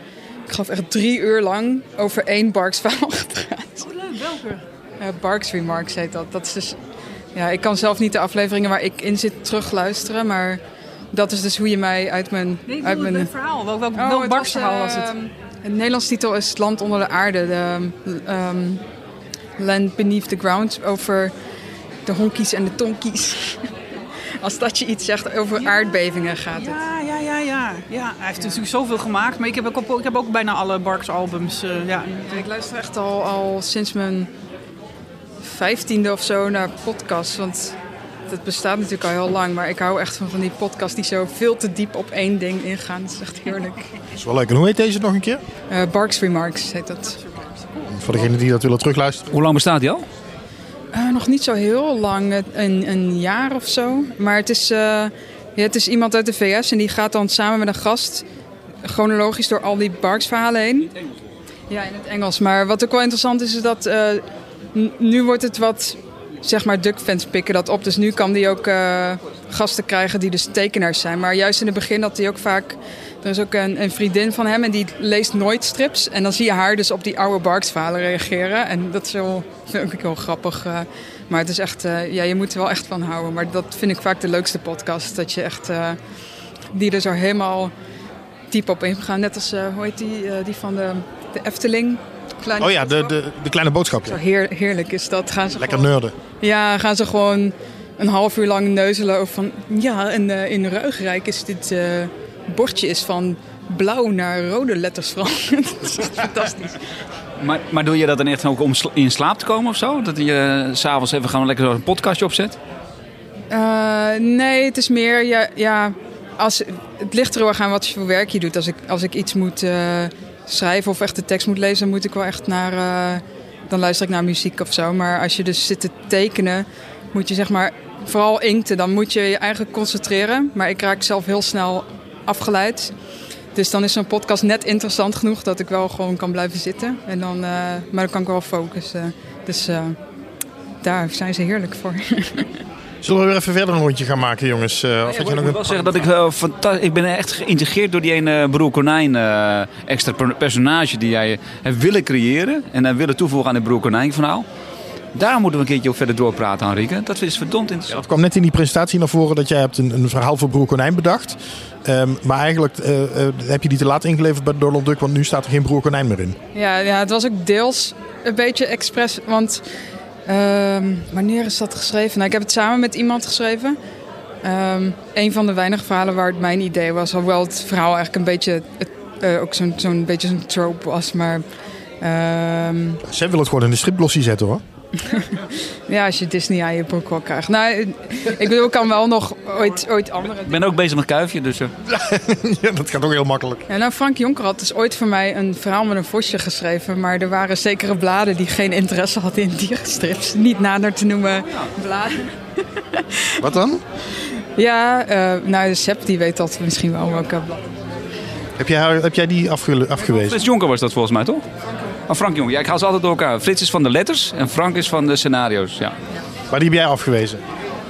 ik geloof echt drie uur lang over één Barks verhaal gepraat. Oh leuk, welke? Uh, Barks Remarks heet dat. Dat is dus, ja, ik kan zelf niet de afleveringen waar ik in zit terugluisteren, maar dat is dus hoe je mij uit mijn... Nee, uit mijn verhaal. Welk, welk, Oh, welk Barks was, verhaal was eh, het? Het Nederlands titel is Het Land onder de aarde. De, um, Land Beneath the Ground. Over de honkies en de tonkies. Als dat je iets zegt over ja. aardbevingen gaat het. Ja, ja, ja, ja, ja. Hij heeft natuurlijk zoveel gemaakt. Maar ik heb ook, ik heb ook bijna alle Barks albums. Uh, ja. Ik luister echt al, al sinds mijn vijftiende of zo naar podcasts. Want dat bestaat natuurlijk al heel lang. Maar ik hou echt van, van die podcasts die zo veel te diep op één ding ingaan. Dat is echt heerlijk. Dat is wel leuk. En hoe heet deze nog een keer? Uh, Barks Remarks heet dat. Voor degenen die dat willen terugluisteren. Hoe lang bestaat die al? Uh, nog niet zo heel lang, een, een jaar of zo. Maar het is, uh, ja, het is iemand uit de VS en die gaat dan samen met een gast chronologisch door al die Barks verhalen heen. Ja, in het Engels. Maar wat ook wel interessant is, is dat uh, nu wordt het wat, zeg maar, duckfans pikken dat op. Dus nu kan die ook uh, gasten krijgen die dus tekenaars zijn. Maar juist in het begin had hij ook vaak... Er is ook een, een, vriendin van hem en die leest nooit strips. En dan zie je haar dus op die oude Barks verhalen reageren. En dat is wel, vind ik heel grappig. Uh, maar het is echt, uh, ja, je moet er wel echt van houden. Maar dat vind ik vaak de leukste podcast. Dat je echt, die er zo helemaal diep op ingaan. Net als, hoe heet die, die van de, de Efteling. Kleine oh ja, de, de, de kleine boodschap. Zo heer, heerlijk is dat. Gaan ze Lekker gewoon, nerden. Ja, gaan ze gewoon een half uur lang neuzelen over van... Ja, en in Ruigrijk is dit bordje is van blauw naar rode letters veranderd. dat is echt fantastisch. Maar, maar doe je dat dan echt ook om in slaap te komen of zo? Dat je uh, s'avonds even gewoon lekker een podcastje opzet? Uh, nee, het is meer, ja, ja, als, het ligt er heel erg aan wat voor werk je doet. Als ik, als ik iets moet eh, schrijven of echt de tekst moet lezen, dan moet ik wel echt naar. eh, dan luister ik naar muziek of zo. Maar als je dus zit te tekenen, moet je zeg maar. Vooral inkten, dan moet je je eigenlijk concentreren. Maar ik raak zelf heel snel afgeleid. Dus dan is zo'n podcast net interessant genoeg dat ik wel gewoon kan blijven zitten. En dan, eh, maar dan kan ik wel focussen. Dus eh, daar zijn ze heerlijk voor. Zullen we weer even verder een rondje gaan maken, jongens? Eh, of ik je nog een... zeggen dat ik, eh, fanta- ik ben echt geïntegreerd door die ene Broer Konijn eh, extra per- personage die jij hebt willen creëren. En hebt willen toevoegen aan het Broer Konijn verhaal. Daar moeten we een keertje over verder doorpraten, Henrike. Dat is verdomd interessant. Het kwam net in die presentatie naar voren dat jij hebt een, een verhaal voor Broer Konijn bedacht. Ehm, maar eigenlijk heb je die te laat ingeleverd bij Donald Duck, want nu staat er geen Broer Konijn meer in. Ja, ja, het was ook deels een beetje expres. Want ehm, wanneer is dat geschreven? Nou, ik heb het samen met iemand geschreven. Ehm een van de weinige verhalen waar het mijn idee was. Hoewel het verhaal eigenlijk een beetje, het, eh, ook zo'n beetje zo'n trope was. Maar ehm, Zij wil het gewoon in de stripglossie zetten hoor. Ja, als je Disney aan je broek wel krijgt. Nou, ik bedoel, ik kan wel nog ooit, ooit andere Ik ben ook bezig met Kuifje, dus... eh, ja, dat gaat ook heel makkelijk. Ja, nou, Frank Jonker had dus ooit voor mij een verhaal met een vosje geschreven. Maar er waren zekere bladen die geen interesse hadden in dierenstrips. Niet nader te noemen bladen. Wat dan? Ja, eh nou, de Sepp die weet dat misschien wel welke. Heb jij, heb jij die afge- afgewezen? Frits Jonker was dat volgens mij, toch? Oh, Frank Jonker. Ja, ik haal ze altijd door elkaar. Frits is van de letters en Frank is van de scenario's. Ja. Maar die heb jij afgewezen?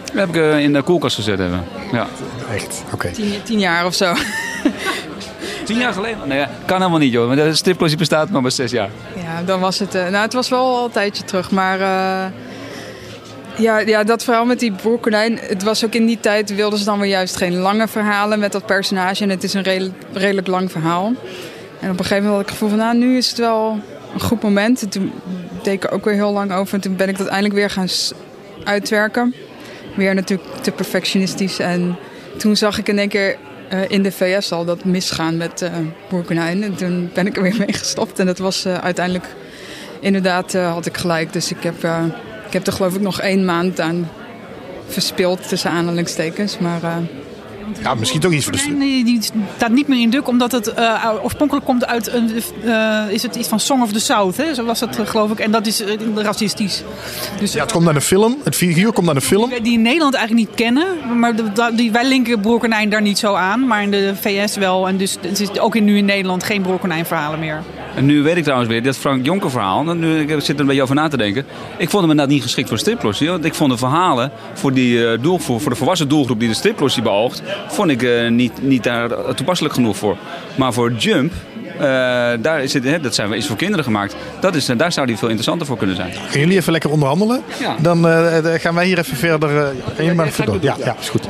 Dat heb ik eh, in de koelkast gezet. Hebben. Ja. Echt? Oké. Tien, tien jaar of zo. Tien jaar geleden? Nee, ja, kan helemaal niet, joh. Want de stripclubje bestaat nog maar zes jaar. Ja, dan was het. eh, nou, het was wel al een tijdje terug, maar. eh, ja, ja, dat verhaal met die broer konijn. Het was ook in die tijd wilden ze dan weer juist geen lange verhalen met dat personage. En het is een redel- redelijk lang verhaal. En op een gegeven moment had ik het gevoel van, nou, nu is het wel een goed moment. En toen deed ik er ook weer heel lang over. En toen ben ik dat eindelijk weer gaan uitwerken. Weer natuurlijk te perfectionistisch. En toen zag ik in één keer eh, in de VS al dat misgaan met konijn. En toen ben ik er weer mee gestopt. En dat was eh, uiteindelijk inderdaad had ik gelijk. Dus ik heb, ik heb er geloof ik nog één maand aan verspild tussen aanhalingstekens. Maar Ja, misschien toch iets voor de. Nee, die staat niet meer in Duk, omdat het eh, oorspronkelijk komt uit een, eh, is het iets van Song of the South, hè? zo was het eh, geloof ik. En dat is racistisch. Dus Ja, het komt naar de film. Het figuur komt naar de film. die in Nederland eigenlijk niet kennen, maar de- die, wij linken Broerkonijn daar niet zo aan, maar in de VS wel. En dus het is ook in, nu in Nederland geen Broerkonijn verhalen meer. En nu weet ik trouwens weer, dat Frank Jonker verhaal, nu, ik zit er een beetje over na te denken. Ik vond hem inderdaad niet geschikt voor striplosie. Want ik vond de verhalen voor, die, eh, doel, voor, voor de volwassen doelgroep die de striplosie beoogt, vond ik eh, niet, niet daar toepasselijk genoeg voor. Maar voor Jump, daar is het, hè, dat zijn, is voor kinderen gemaakt. Dat is, eh, daar zou die veel interessanter voor kunnen zijn. Gaan jullie even lekker onderhandelen? Ja. Dan eh, dan gaan wij hier even verder. eh, jullie maar even door. Ja, ja, is goed.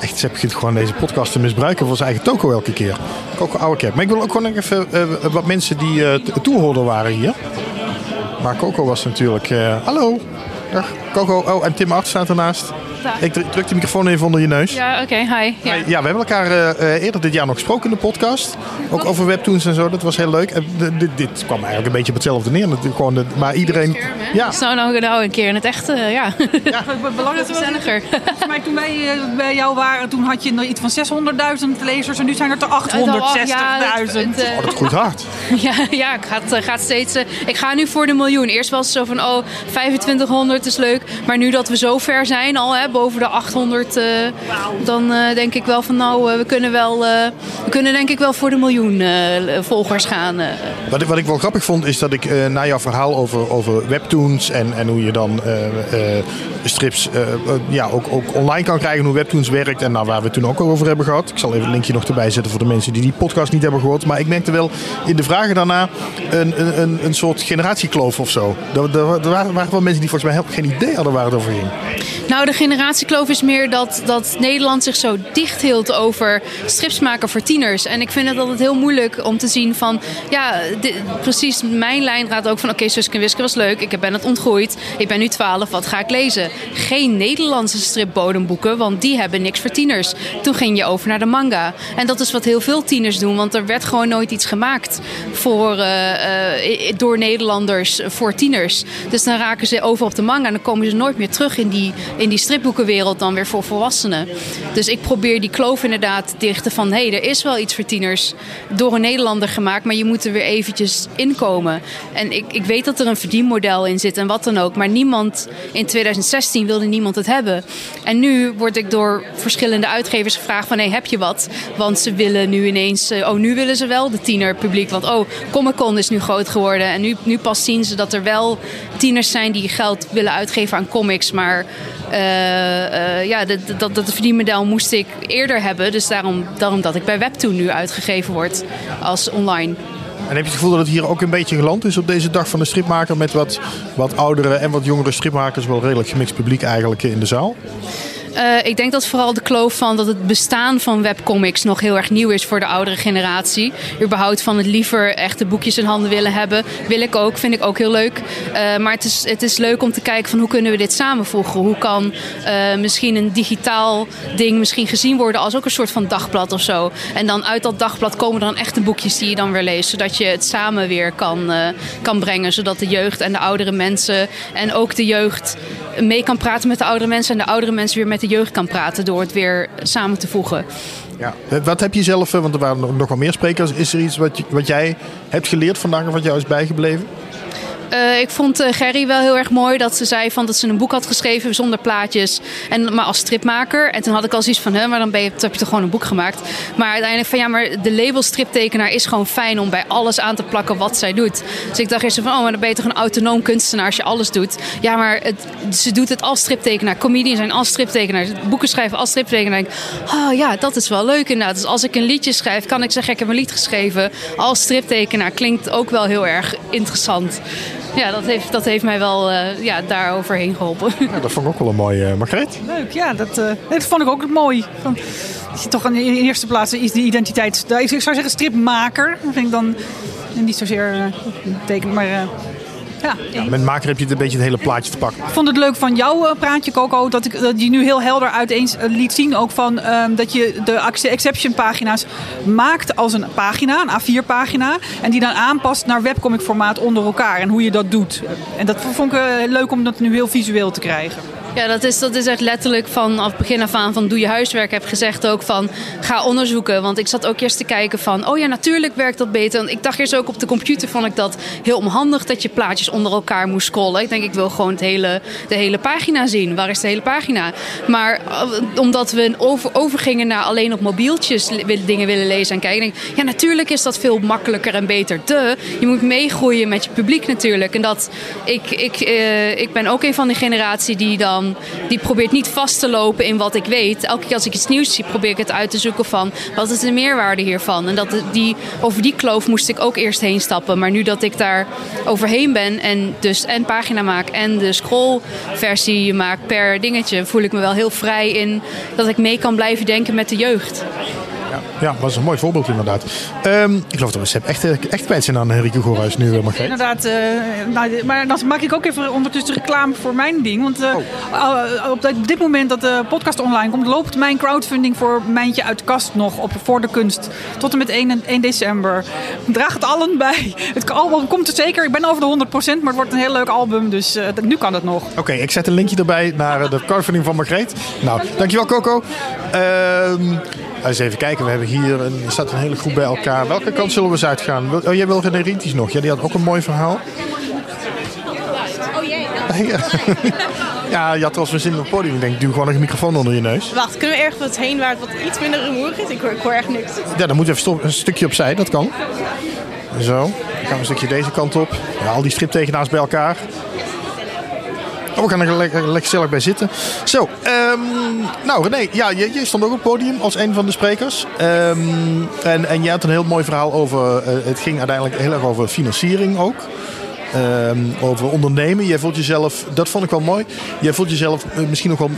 Echt, ze hebben gewoon deze podcast te misbruiken voor zijn eigen toko elke keer. Coco oude kerk. Maar ik wil ook gewoon even eh, wat mensen die eh toehoorder waren hier. Maar Coco was natuurlijk... eh, hallo. Dag. Coco. Oh, en Tim Art staat ernaast. Ik druk de microfoon even onder je neus. Ja, oké, hi. Ja. Ja, we hebben elkaar eh, eh, eerder dit jaar nog gesproken in de podcast. Ook over webtoons en zo. Dat was heel leuk. En dit, dit kwam eigenlijk een beetje op hetzelfde neer. natuurlijk Gewoon de, maar iedereen... Ja, Nou, nou, nou een keer in het echte, eh, ja. Belangrijk was Gezelliger. Volgens mij toen wij bij jou waren, toen had je nog iets van 600.000 lezers en nu zijn het er 860.000. Ja, het- het, eh, oh, dat groeit hard. ja, ja, ik ga, het, eh, gaat steeds. ik ga nu voor de miljoen. Eerst was het zo van, oh, 2500 is leuk. Maar nu dat we zo ver zijn, al hè, boven de 800, eh, dan eh, denk ik wel van, nou, eh, we kunnen wel, we kunnen denk ik wel voor de miljoen volgers gaan. Wat, ik- wat ik wel grappig vond, is dat ik na jouw verhaal over, over webtoons en, en hoe je dan strips ja, ook, ook online kan krijgen, hoe webtoons werkt. En nou, waar we het toen ook al over hebben gehad. Ik zal even een linkje nog erbij zetten voor de mensen die die podcast niet hebben gehoord. Maar ik merkte wel in de vragen daarna een, een, een, een soort generatiekloof of zo. Er, er, er waren, waren wel mensen die volgens mij helemaal geen idee hadden waar het over ging. Nou, de generatiekloof is meer dat, dat Nederland zich zo dicht hield over strips maken voor tieners. En ik vind het altijd heel moeilijk om te zien van... Ja, precies mijn lijn gaat ook van... Oké, Suske en Wiske was leuk, ik ben het ontgroeid. Ik ben nu 12, wat ga ik lezen? Geen Nederlandse stripbodemboeken, want die hebben niks voor tieners. Toen ging je over naar de manga. En dat is wat heel veel tieners doen, want er werd gewoon nooit iets gemaakt. voor, eh, eh, door Nederlanders voor tieners. Dus dan raken ze over op de manga en dan komen ze nooit meer terug in die, in die stripboekenwereld dan weer voor volwassenen. Dus ik probeer die kloof inderdaad te dichten van hé, hey, er is wel iets voor tieners door een Nederlander gemaakt, maar je moet er weer eventjes inkomen. En ik, ik weet dat er een verdienmodel in zit en wat dan ook, maar niemand in 2016 wilde niemand het hebben. En nu word ik door verschillende uitgevers gevraagd van hé, heb je wat? Want ze willen nu ineens, eh, oh nu willen ze wel de tienerpubliek, want oh, Comic Con is nu groot geworden en nu, nu pas zien ze dat er wel tieners zijn die geld willen uitgeven aan comics, maar ja, dat, dat, dat verdienmodel moest ik eerder hebben. Dus daarom, daarom dat ik bij Webtoon nu uitgegeven word als online. En heb je het gevoel dat het hier ook een beetje geland is op deze dag van de stripmaker met wat, wat oudere en wat jongere stripmakers, wel redelijk gemixt publiek eigenlijk in de zaal? Uh, ik denk dat vooral de kloof van dat het bestaan van webcomics nog heel erg nieuw is voor de oudere generatie. Überhaupt van het liever echte boekjes in handen willen hebben. Wil ik ook, vind ik ook heel leuk. Uh, maar het is, het is leuk om te kijken van hoe kunnen we dit samenvoegen. Hoe kan uh, misschien een digitaal ding misschien gezien worden als ook een soort van dagblad of zo. En dan uit dat dagblad komen dan echte boekjes die je dan weer leest. Zodat je het samen weer kan, kan brengen. Zodat de jeugd en de oudere mensen en ook de jeugd mee kan praten met de oudere mensen. En de oudere mensen weer met de jeugd kan praten door het weer samen te voegen. Ja. Wat heb je zelf, want er waren nog wel meer sprekers, is er iets wat, wat jij hebt geleerd vandaag of wat jou is bijgebleven? Uh, ik vond uh, Gerry wel heel erg mooi dat ze zei van dat ze een boek had geschreven zonder plaatjes. En, maar als stripmaker. En toen had ik al zoiets van, hè, maar dan ben je, heb je toch gewoon een boek gemaakt. Maar uiteindelijk van ja, maar de label striptekenaar is gewoon fijn om bij alles aan te plakken wat zij doet. Dus ik dacht eerst van, oh, maar dan ben je toch een autonoom kunstenaar als je alles doet. Ja, maar het, ze doet het als striptekenaar. Comedians zijn als striptekenaar. Boeken schrijven als striptekenaar. Oh ja, dat is wel leuk inderdaad. Dus als ik een liedje schrijf, kan ik zeggen, ik heb een lied geschreven als striptekenaar. Klinkt ook wel heel erg interessant ja, dat heeft, dat heeft mij wel uh, ja, daar overheen geholpen. Ja, dat vond ik ook wel een mooie, uh, Margreet. Leuk, ja, dat, uh, dat vond ik ook mooi. Van, je toch in de eerste plaats is die identiteit, ik zou zeggen stripmaker. Dat vind ik dan niet zozeer teken, maar ja, ja, met maker heb je het een beetje het hele plaatje te pakken. Ik vond het leuk van jouw uh, praatje, Coco, dat, ik, dat je nu heel helder uiteens uh, liet zien ook van um, dat je de exception pagina's maakt als een pagina, een A4 pagina, en die dan aanpast naar webcomic formaat onder elkaar en hoe je dat doet. En dat vond ik uh, leuk om dat nu heel visueel te krijgen. Ja, dat is, dat is echt letterlijk van af begin af aan van doe je huiswerk. heb gezegd ook van ga onderzoeken. Want ik zat ook eerst te kijken van oh ja, natuurlijk werkt dat beter. Want ik dacht eerst ook op de computer vond ik dat heel onhandig dat je plaatjes onder elkaar moest scrollen. Ik denk ik wil gewoon het hele, de hele pagina zien. Waar is de hele pagina? Maar omdat we over, overgingen naar alleen op mobieltjes dingen willen lezen en kijken. Denk ja, natuurlijk is dat veel makkelijker en beter. De, je moet meegroeien met je publiek natuurlijk. En dat ik, ik, uh, ik ben ook een van die generatie die dan die probeert niet vast te lopen in wat ik weet. Elke keer als ik iets nieuws zie, probeer ik het uit te zoeken van wat is de meerwaarde hiervan. En dat die, over die kloof moest ik ook eerst heen stappen. Maar nu dat ik daar overheen ben en dus en pagina maak en de scrollversie maak per dingetje, voel ik me wel heel vrij in dat ik mee kan blijven denken met de jeugd. Ja, was een mooi voorbeeld inderdaad. Um, ik geloof dat we echt, echt kwijt zijn aan Henrike Goorhuis nu, uh, Margreet. Inderdaad, uh, nou, maar dan maak ik ook even ondertussen reclame voor mijn ding. Want uh, oh. op dit moment dat de podcast online komt, loopt mijn crowdfunding voor Mijntje uit de Kast nog op voor de kunst. Tot en met 1, 1 december. Draag het allen bij. Het album komt er zeker. Ik ben over de 100%, maar het wordt een heel leuk album. Dus nu kan het nog. Oké, okay, ik zet een linkje erbij naar de crowdfunding van Margreet. Nou, dankjewel Coco. Ehm, eens even kijken, we hebben hier een, er staat een hele groep bij elkaar. Welke kant zullen we eens uitgaan? Oh, jij wil René Rietjes nog. Ja, die had ook een mooi verhaal. Oh jee. ja, je had wel eens zin op het podium. Ik denk, duw gewoon een microfoon onder je neus. Wacht, kunnen we ergens heen waar het wat iets minder rumoerig is? Ik hoor, ik hoor echt niks. Ja, dan moet even stop, een stukje opzij, dat kan. Zo, dan gaan we een stukje deze kant op. Ja, al die striptegenaars bij elkaar. We gaan er lekker, gezellig bij zitten. Zo, um, nou René, ja, je, stond ook op het podium als een van de sprekers. Um, en, en jij had een heel mooi verhaal over, uh, het ging uiteindelijk heel erg over financiering ook. Um, over ondernemen. Jij voelt jezelf, dat vond ik wel mooi. Jij voelt jezelf uh, misschien nog wel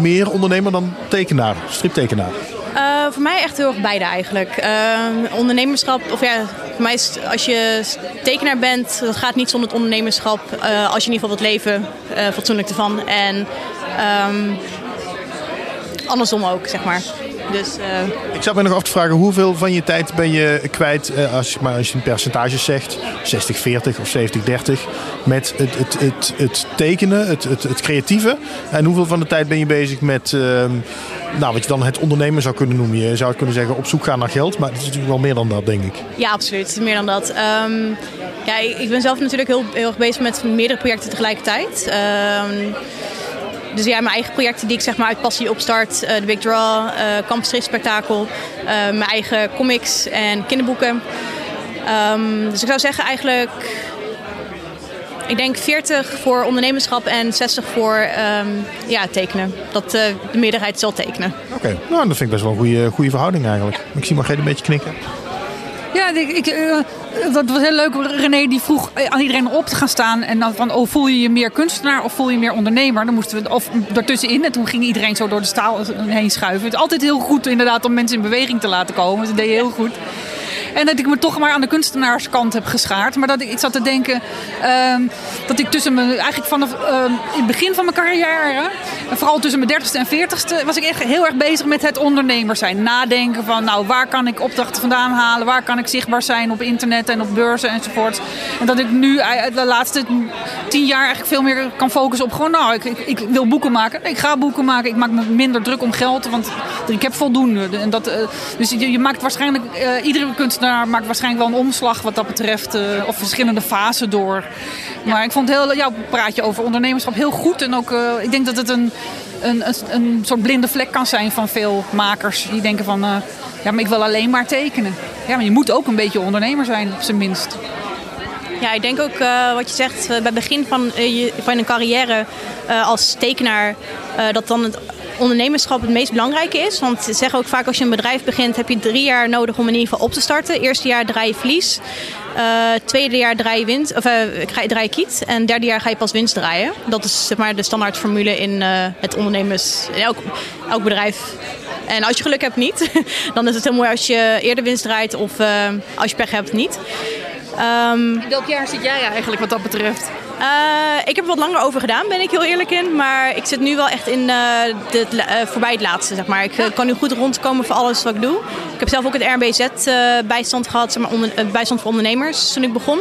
meer ondernemer dan tekenaar, striptekenaar. Uh, voor mij echt heel erg beide eigenlijk. Uh, ondernemerschap, of ja, voor mij is als je tekenaar bent, dat gaat niet zonder het ondernemerschap. Uh, als je in ieder geval wilt leven, fatsoenlijk ervan. En um, andersom ook, zeg maar. Dus eh, Ik zat me nog af te vragen, hoeveel van je tijd ben je kwijt, eh, als, je- maar als je een percentage zegt, 60-40 of 70-30, met het, het, het, het tekenen, het, het, het creatieve. En hoeveel van de tijd ben je bezig met, ehm, nou, wat je dan het ondernemen zou kunnen noemen. Je zou kunnen zeggen, op zoek gaan naar geld, maar het is natuurlijk wel meer dan dat, denk ik. ja, absoluut. Meer dan dat. Ehm, ja, ik ben zelf natuurlijk heel, heel erg bezig met meerdere projecten tegelijkertijd. Ehm, dus ja, mijn eigen projecten die ik zeg maar uit passie opstart. eh, de Big Draw, eh Campus Schriftspectakel, eh, mijn eigen comics en kinderboeken. Ehm, dus ik zou zeggen eigenlijk, ik denk 40 voor ondernemerschap en 60 voor ehm, ja, tekenen. Dat eh, de meerderheid zal tekenen. Oké, nou, dat vind ik best wel een goede, goede verhouding eigenlijk. Ik zie Margreet een beetje knikken. Ja, ik, ik, eh, dat was heel leuk. René die vroeg aan iedereen op te gaan staan. En dan van, oh, voel je je meer kunstenaar of voel je je meer ondernemer? Dan moesten we, of ertussenin. En toen ging iedereen zo door de staal heen schuiven. Het is altijd heel goed inderdaad om mensen in beweging te laten komen. Dat deed je heel goed. En dat ik me toch maar aan de kunstenaarskant heb geschaard. Maar dat ik, zat te denken ehm, dat ik tussen mijn, eigenlijk vanaf ehm, in het begin van mijn carrière, vooral tussen mijn dertigste en veertigste, was ik echt heel erg bezig met het ondernemer zijn. Nadenken van, nou, waar kan ik opdrachten vandaan halen? Waar kan ik zichtbaar zijn op internet en op beurzen enzovoort. En dat ik nu eh, de laatste tien jaar eigenlijk veel meer kan focussen op gewoon, nou, ik, ik, wil boeken maken. Ik ga boeken maken. Ik maak me minder druk om geld, want ik heb voldoende. En dat, eh, dus je, je maakt waarschijnlijk, eh, iedere kunstenaar maakt waarschijnlijk wel een omslag wat dat betreft. eh, of verschillende fasen door. Maar ik vond heel, jouw praatje over ondernemerschap heel goed. En ook, eh, ik denk dat het een, een, een, een soort blinde vlek kan zijn van veel makers. Die denken van, eh, ja, maar ik wil alleen maar tekenen. Ja, maar je moet ook een beetje ondernemer zijn, op zijn minst. Ja, ik denk ook wat je zegt bij het begin van, je, van een carrière als tekenaar, dat dan het ondernemerschap het meest belangrijke is. Want ze zeggen ook vaak als je een bedrijf begint, heb je drie jaar nodig om in ieder geval op te starten. Eerste jaar draai je verlies. Eh, tweede jaar draai je winst, of eh, draai je kiet. En derde jaar ga je pas winst draaien. Dat is zeg maar de standaardformule in eh, het ondernemers, in elk, elk bedrijf. En als je geluk hebt niet, dan is het heel mooi als je eerder winst draait of als je pech hebt niet. Ehm, Welk jaar zit jij eigenlijk wat dat betreft? Eh, ik heb er wat langer over gedaan, ben ik heel eerlijk in. Maar ik zit nu wel echt in eh, eh, voorbij het laatste, zeg maar. Ik kan nu goed rondkomen voor alles wat ik doe. Ik heb zelf ook het RBZ-bijstand gehad, zeg maar, onder, bijstand voor ondernemers, toen ik begon.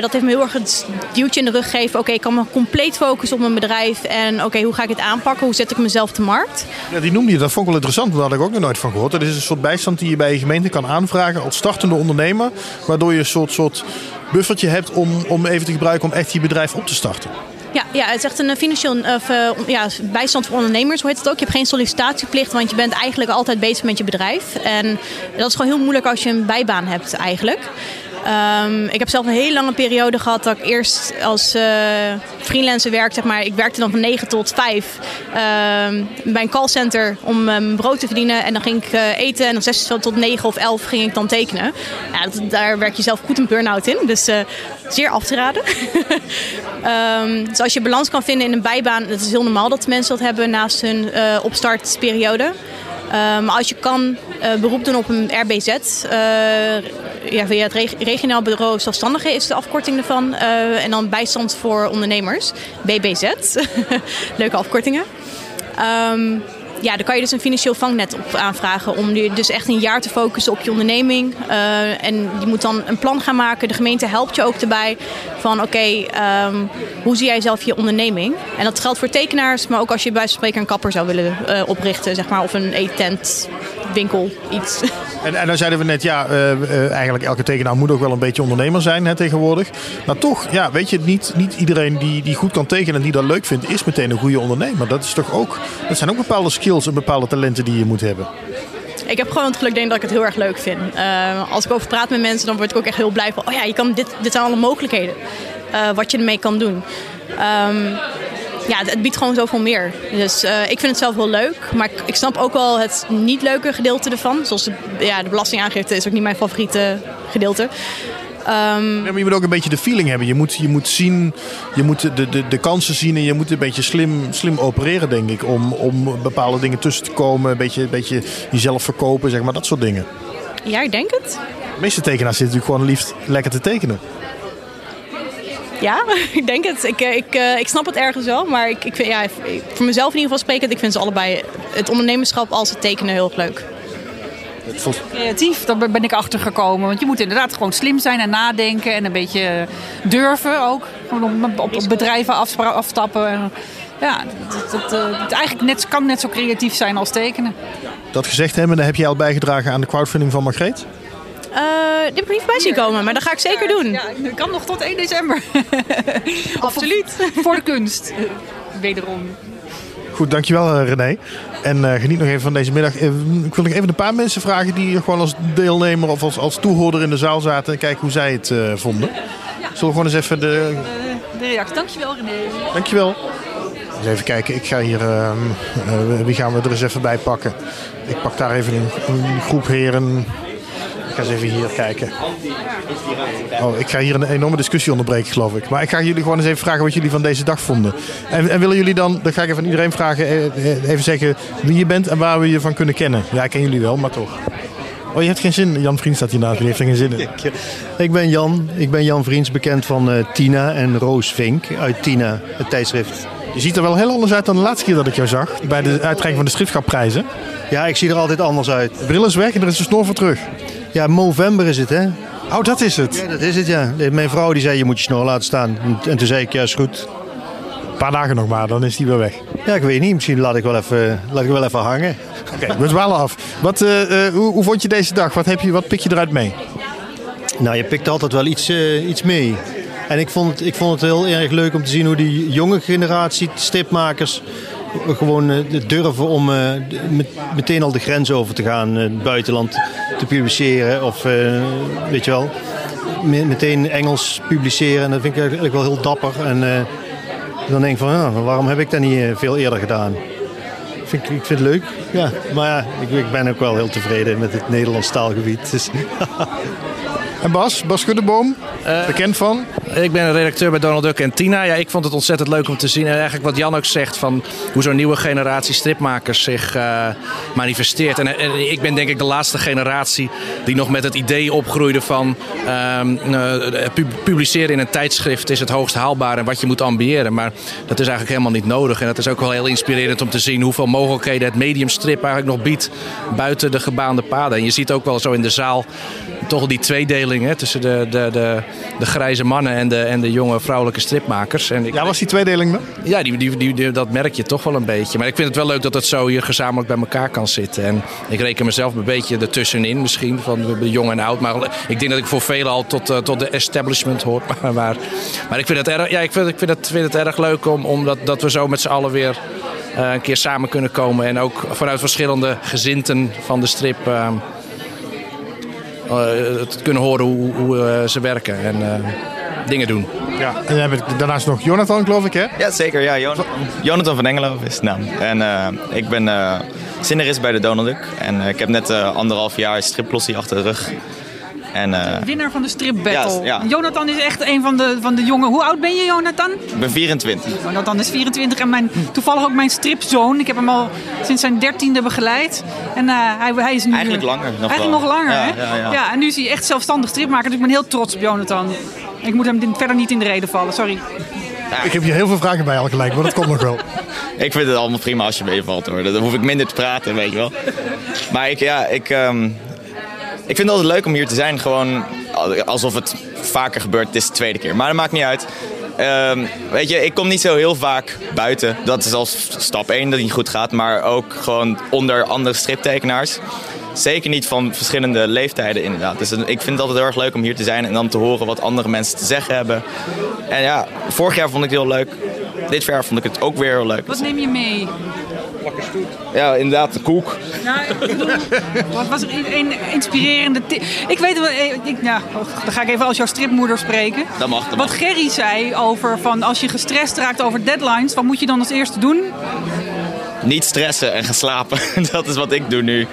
Dat heeft me heel erg het duwtje in de rug gegeven. Oké, ik kan me compleet focussen op mijn bedrijf. En oké, hoe ga ik het aanpakken? Hoe zet ik mezelf te markt? Ja, die noemde je, dat vond ik wel interessant, daar had ik ook nog nooit van gehoord. Dat is een soort bijstand die je bij je gemeente kan aanvragen als startende ondernemer. Waardoor je een soort, soort buffertje hebt om, om even te gebruiken om echt je bedrijf op te starten. Ja, ja, het is echt een eh, financieel of, eh, ja, bijstand voor ondernemers, hoe heet het ook. Je hebt geen sollicitatieplicht, want je bent eigenlijk altijd bezig met je bedrijf. En dat is gewoon heel moeilijk als je een bijbaan hebt eigenlijk. Ehm, ik heb zelf een hele lange periode gehad dat ik eerst als eh, freelancer werkte. Zeg maar. Ik werkte dan van 9 tot 5 ehm, bij een callcenter om mijn brood te verdienen. En dan ging ik eh, eten en dan 6 tot 9 of 11 ging ik dan tekenen. Ja, daar werk je zelf goed een burn-out in. Dus zeer af te raden. Ehm, dus als je balans kan vinden in een bijbaan, dat is heel normaal dat mensen dat hebben naast hun opstartperiode. Ehm, maar als je kan eh, beroep doen op een RBZ, eh, ja, via het reg- regionaal bureau zelfstandigen is de afkorting ervan. eh, en dan bijstand voor ondernemers, BBZ. Leuke afkortingen. Ehm, ja, dan kan je dus een financieel vangnet op aanvragen om je dus echt een jaar te focussen op je onderneming. Eh, en je moet dan een plan gaan maken. De gemeente helpt je ook erbij van oké, ehm, hoe zie jij zelf je onderneming? En dat geldt voor tekenaars, maar ook als je bij spreken een kapper zou willen eh, oprichten, zeg maar, of een eettent, winkel, iets. En, en dan zeiden we net, ja, eh, eigenlijk elke tekenaar moet ook wel een beetje ondernemer zijn hè, tegenwoordig. Maar toch, ja, weet je, niet, niet iedereen die, die goed kan tekenen en die dat leuk vindt, is meteen een goede ondernemer. Dat, is toch ook, dat zijn ook bepaalde skills en bepaalde talenten die je moet hebben. Ik heb gewoon het geluk denk ik, dat ik het heel erg leuk vind. Eh, als ik over praat met mensen, dan word ik ook echt heel blij van... oh ja, je kan dit, dit zijn alle mogelijkheden wat je ermee kan doen. Ehm, ja, het, het biedt gewoon zoveel meer. Dus eh, ik vind het zelf heel leuk. Maar ik, ik snap ook wel het niet leuke gedeelte ervan. Zoals de, ja, de belastingaangifte is ook niet mijn favoriete gedeelte. Ehm, Ja, maar je moet ook een beetje de feeling hebben. Je moet, je moet zien, je moet de, de, de kansen zien en je moet een beetje slim, slim opereren, denk ik. Om, om bepaalde dingen tussen te komen, een beetje, een beetje jezelf verkopen, zeg maar, dat soort dingen. ja, ik denk het. De meeste tekenaars zitten natuurlijk gewoon liefst lekker te tekenen. Ja, ik denk het. Ik, eh, ik, eh, ik snap het ergens wel. Maar ik, ik vind, ja, voor mezelf in ieder geval sprekend, ik vind ze allebei het ondernemerschap als het tekenen heel erg leuk. Creatief, daar ben ik achter gekomen. Want je moet inderdaad gewoon slim zijn en nadenken en een beetje durven ook. Op, bedrijven afspra- afstappen. En, ja, dat, dat, dat, het eigenlijk net, kan net zo creatief zijn als tekenen. Dat gezegd hebben, heb jij al bijgedragen aan de crowdfunding van Margreet? Eh die heb ik niet bij zien komen, maar dat ga ik zeker doen. Ja, dat kan nog tot 1 december. Absoluut. Voor de kunst. Wederom. Goed, dankjewel eh, René. En eh, geniet nog even van deze middag. Eh, ik wil nog even een paar mensen vragen die gewoon als deelnemer of als, als toehoorder in de zaal zaten. En kijken hoe zij het eh, vonden. Zullen we gewoon eens even de... De reactie. Dankjewel René. Dankjewel. Eens even kijken, ik ga hier... ehm, eh, wie gaan we er eens even bij pakken? Ik pak daar even een, een groep heren. Ik ga eens even hier kijken. Oh, ik ga hier een enorme discussie onderbreken, geloof ik. Maar ik ga jullie gewoon eens even vragen wat jullie van deze dag vonden. En, en willen jullie dan, dan ga ik even aan iedereen vragen, eh, eh, even zeggen wie je bent en waar we je van kunnen kennen. Ja, ik ken jullie wel, maar toch. Oh, je hebt geen zin. Jan Vriend staat hiernaast, die heeft er geen zin in. Ik ben Jan. Ik ben Jan Vriends, bekend van eh, Tina en Roos Vink uit Tina, het tijdschrift. Je ziet er wel heel anders uit dan de laatste keer dat ik jou zag. Bij de uitreiking van de schriftschapprijzen. Ja, ik zie er altijd anders uit. De bril is weg en er is een snor voor terug. Ja, Movember is het, hè? Oh, dat is het. Ja, dat is het, ja. Mijn vrouw die zei, je moet je snor laten staan. En- En toen zei ik, ja, is goed. Een paar dagen nog maar, dan is die weer weg. Ja, ik weet niet. Misschien laat ik wel even, laat ik wel even hangen. Oké, we dwalen af. Wat, eh, eh, hoe, hoe vond je deze dag? Wat, heb je, wat pik je eruit mee? Nou, je pikt altijd wel iets, eh, iets mee. En ik vond, het, ik vond het heel erg leuk om te zien hoe die jonge generatie stripmakers gewoon eh, durven om eh, met- meteen al de grens over te gaan, eh, het buitenland te publiceren. Of weet je wel, me- meteen Engels publiceren. En dat vind ik eigenlijk wel heel dapper. En dan denk ik van, ja, waarom heb ik dat niet veel eerder gedaan? Vind ik, ik vind het leuk, ja. Maar ja, ik, ik ben ook wel heel tevreden met het Nederlands taalgebied. Dus, En Bas, Bas Guddeboom, bekend van? Ik ben redacteur bij Donald Duck en Tina. Ja, ik vond het ontzettend leuk om te zien. En eigenlijk wat Jan ook zegt van hoe zo'n nieuwe generatie stripmakers zich eh, manifesteert. En, en ik ben denk ik de laatste generatie die nog met het idee opgroeide van ehm, eh, pu- publiceren in een tijdschrift is het hoogst haalbaar en wat je moet ambiëren. Maar dat is eigenlijk helemaal niet nodig. En dat is ook wel heel inspirerend om te zien hoeveel mogelijkheden het mediumstrip eigenlijk nog biedt buiten de gebaande paden. En je ziet ook wel zo in de zaal toch die tweedeling hè, tussen de, de, de, de grijze mannen en de, en de jonge vrouwelijke stripmakers. En ik, Ja, was die tweedeling er? ja, die, die, die, die- dat merk je toch wel een beetje. Maar ik vind het wel leuk dat het zo hier gezamenlijk bij elkaar kan zitten. En ik reken mezelf een beetje ertussenin misschien, van de jong en oud. Maar ik denk dat ik voor velen al tot, eh, tot de establishment hoor. Maar, maar, maar ik vind het erg, ja, ik vind, ik vind het, vind het erg leuk om, om dat, dat we zo met z'n allen weer eh, een keer samen kunnen komen. En ook vanuit verschillende gezinten van de strip... eh, eh, te kunnen horen hoe, hoe eh, ze werken en eh, dingen doen. Ja. En dan heb ik daarnaast nog Jonathan, geloof ik, hè? Ja, zeker. Ja, Jon- Jonathan van Engelhoven is de naam. En eh, ik ben eh scenarist bij de Donald Duck. En ik heb net eh, anderhalf jaar striplossie achter de rug. En eh, Winnaar van de strip battle. Ja, ja. Jonathan is echt een van de, van de jonge. Hoe oud ben je, Jonathan? ik ben 24. Jonathan is 24 en mijn, toevallig ook mijn stripzoon. Ik heb hem al sinds zijn dertiende begeleid. En eh, hij, hij is nu... Eigenlijk langer nog Eigenlijk wel. nog langer, Ja, hè? ja, ja. en nu is hij echt zelfstandig stripmaker. Dus ik ben heel trots op Jonathan. Ik moet hem verder niet in de reden vallen, sorry. Ik heb hier heel veel vragen bij al gelijk, maar dat komt nog wel. Ik vind het allemaal prima als je meevalt hoor. Dan hoef ik minder te praten, weet je wel. Maar ik, ja, ik, ehm, ik vind het altijd leuk om hier te zijn. Gewoon alsof het vaker gebeurt. Het is de tweede keer. Maar dat maakt niet uit. Ehm, weet je, ik kom niet zo heel vaak buiten. Dat is al stap 1 dat het niet goed gaat. Maar ook gewoon onder andere striptekenaars. Zeker niet van verschillende leeftijden inderdaad. Dus ik vind het altijd heel erg leuk om hier te zijn en dan te horen wat andere mensen te zeggen hebben. En ja, vorig jaar vond ik het heel leuk. Dit jaar vond ik het ook weer heel leuk. Wat neem je mee? Ja, inderdaad, de koek. Nou, wat was er een, een inspirerende tip? Ik weet wel, eh, ik, ja, dan ga ik even als jouw stripmoeder spreken. Dat mag, dat Wat. Gerry zei over van als je gestrest raakt over deadlines, wat moet je dan als eerste doen? Niet stressen en gaan slapen. dat is wat ik doe nu.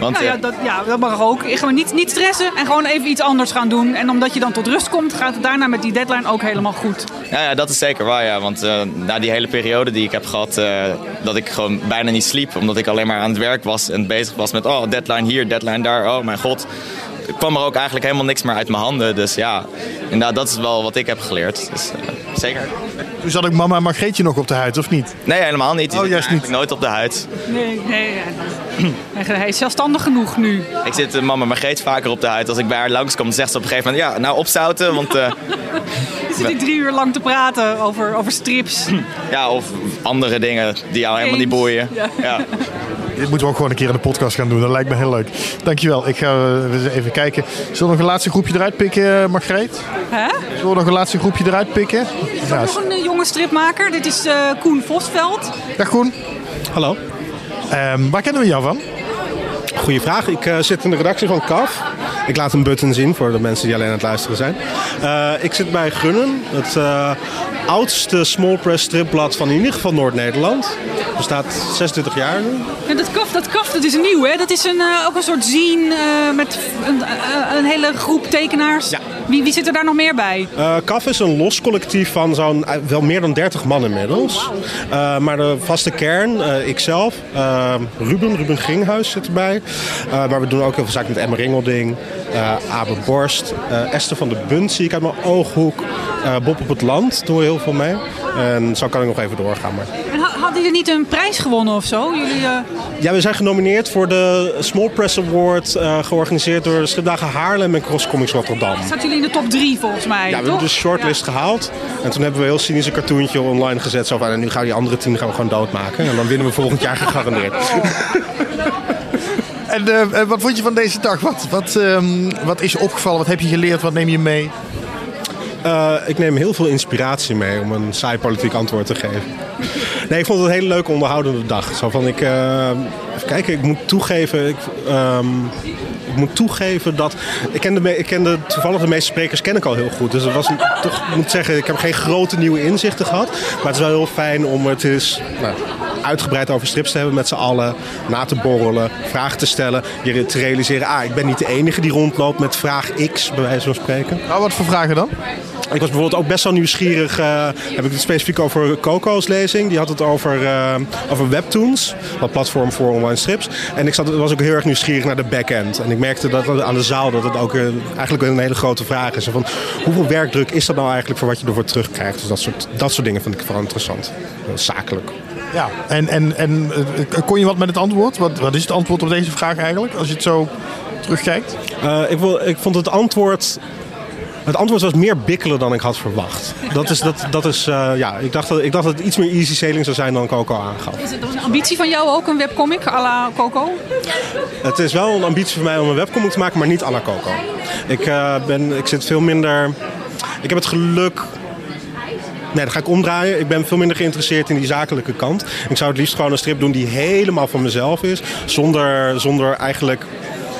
Want Nou ja, eh, dat, ja, dat mag ook. Gewoon niet, niet stressen en gewoon even iets anders gaan doen. En omdat je dan tot rust komt, gaat het daarna met die deadline ook helemaal goed. Ja, ja, dat is zeker waar. Ja. Want eh, na die hele periode die ik heb gehad, eh, dat ik gewoon bijna niet sliep. Omdat ik alleen maar aan het werk was en bezig was met oh, deadline hier, deadline daar. Oh mijn god. Kwam er ook eigenlijk helemaal niks meer uit mijn handen. Dus ja, inderdaad, dat is wel wat ik heb geleerd. Dus, eh, zeker. Toen zat ik mama Margreetje nog op de huid, of niet? Nee, helemaal niet. Die Oh, zit juist eigenlijk nooit op de huid. Nee, nee. ja. Hij is zelfstandig genoeg nu. Ik zit eh, mama Margreet vaker op de huid. Als ik bij haar langskom, dan zegt ze op een gegeven moment... Ja, nou opzouten, want... eh, Je zit hier drie uur lang te praten over, over strips. ja, of andere dingen die jou helemaal niet boeien. Ja. Ja. Dit moeten we ook gewoon een keer in de podcast gaan doen. Dat lijkt me heel leuk. Dankjewel. Ik ga eh, eens even kijken. Zullen we nog een laatste groepje eruit pikken, eh, Margreet? Hè? Zullen we nog een laatste groepje eruit pikken? Ja. Nog een eh, jonge stripmaker. Dit is eh, Koen Vosveld. Dag Koen. Hallo. Ehm, waar kennen we jou van? Goeie vraag. Ik eh, zit in de redactie van CAF. Ik laat een button zien voor de mensen die alleen aan het luisteren zijn. Eh, ik zit bij Gunnen, het eh, oudste small press stripblad van in ieder geval Noord-Nederland. Bestaat 26 jaar nu. En dat kaf, dat kaf, dat is nieuw hè? Dat is een, eh, ook een soort zine eh, met een, eh, een hele groep tekenaars. Wie, wie zit er daar nog meer bij? CAF is een los collectief van zo'n wel meer dan 30 man inmiddels. Eh, maar de vaste kern, ikzelf, Ruben, Ruben Gringhuis zit erbij. Maar we doen ook heel veel zaken met Emma Ringelding, Abe Borst, Esther van de Bunt zie ik uit mijn ooghoek. Bob op het Land doen we heel veel mee. En zo kan ik nog even doorgaan. Maar... En ha- hadden jullie niet een prijs gewonnen of zo? Jullie, eh, Ja, we zijn genomineerd voor de Small Press Award, eh, georganiseerd door de Stripdagen Haarlem en Cross Comics Rotterdam. zaten jullie in de top drie volgens mij, Ja, we toch? hebben dus shortlist gehaald. En toen hebben we een heel cynisch een cartoontje online gezet. Zo van, en nu gaan we die andere tien gaan we gewoon doodmaken. En dan winnen we volgend jaar gegarandeerd. En eh, eh, wat vond je van deze dag? Wat, wat, ehm, wat is je opgevallen? Wat heb je geleerd? Wat neem je mee? Eh, ik neem heel veel inspiratie mee om een saai politiek antwoord te geven. Nee, ik vond het een hele leuke onderhoudende dag. Zo van, ik, eh, even kijken, ik moet toegeven... Ik, ehm, moet toegeven dat... Ik ken, de, me- ik ken de, toevallig de meeste sprekers ken ik al heel goed. Dus het was een- toch, ik moet zeggen, ik heb geen grote nieuwe inzichten gehad. Maar het is wel heel fijn om het eens nou, uitgebreid over strips te hebben met z'n allen. Na te borrelen, vragen te stellen. Je te realiseren, ah, ik ben niet de enige die rondloopt met vraag X, bij wijze van spreken. Nou, wat voor vragen dan? Ik was bijvoorbeeld ook best wel nieuwsgierig. eh, heb ik het specifiek over Coco's lezing. Die had het over, eh, over webtoons. Wat platform voor online strips. En ik zat, was ook heel erg nieuwsgierig naar de backend. En ik merkte dat aan de zaal dat het ook eh, eigenlijk een hele grote vraag is. Van, hoeveel werkdruk is dat nou eigenlijk voor wat je ervoor terugkrijgt? Dus dat soort, dat soort dingen vind ik vooral interessant. Zakelijk. Ja, en, en, en eh, kon je wat met het antwoord? Wat, wat is het antwoord op deze vraag eigenlijk? Als je het zo terugkijkt. Eh, ik, wil, ik vond het antwoord. Het antwoord was meer bikkelen dan ik had verwacht. Dat is, dat, dat is, eh, ja, ik, dacht dat, ik dacht dat het iets meer easy sailing zou zijn dan Coco aangaf. Is het een ambitie van jou ook, een webcomic à la Coco? Het is wel een ambitie voor mij om een webcomic te maken, maar niet à la Coco. Ik, eh, ben, ik zit veel minder... Ik heb het geluk... Nee, dat ga ik omdraaien. Ik ben veel minder geïnteresseerd in die zakelijke kant. Ik zou het liefst gewoon een strip doen die helemaal van mezelf is. Zonder, zonder eigenlijk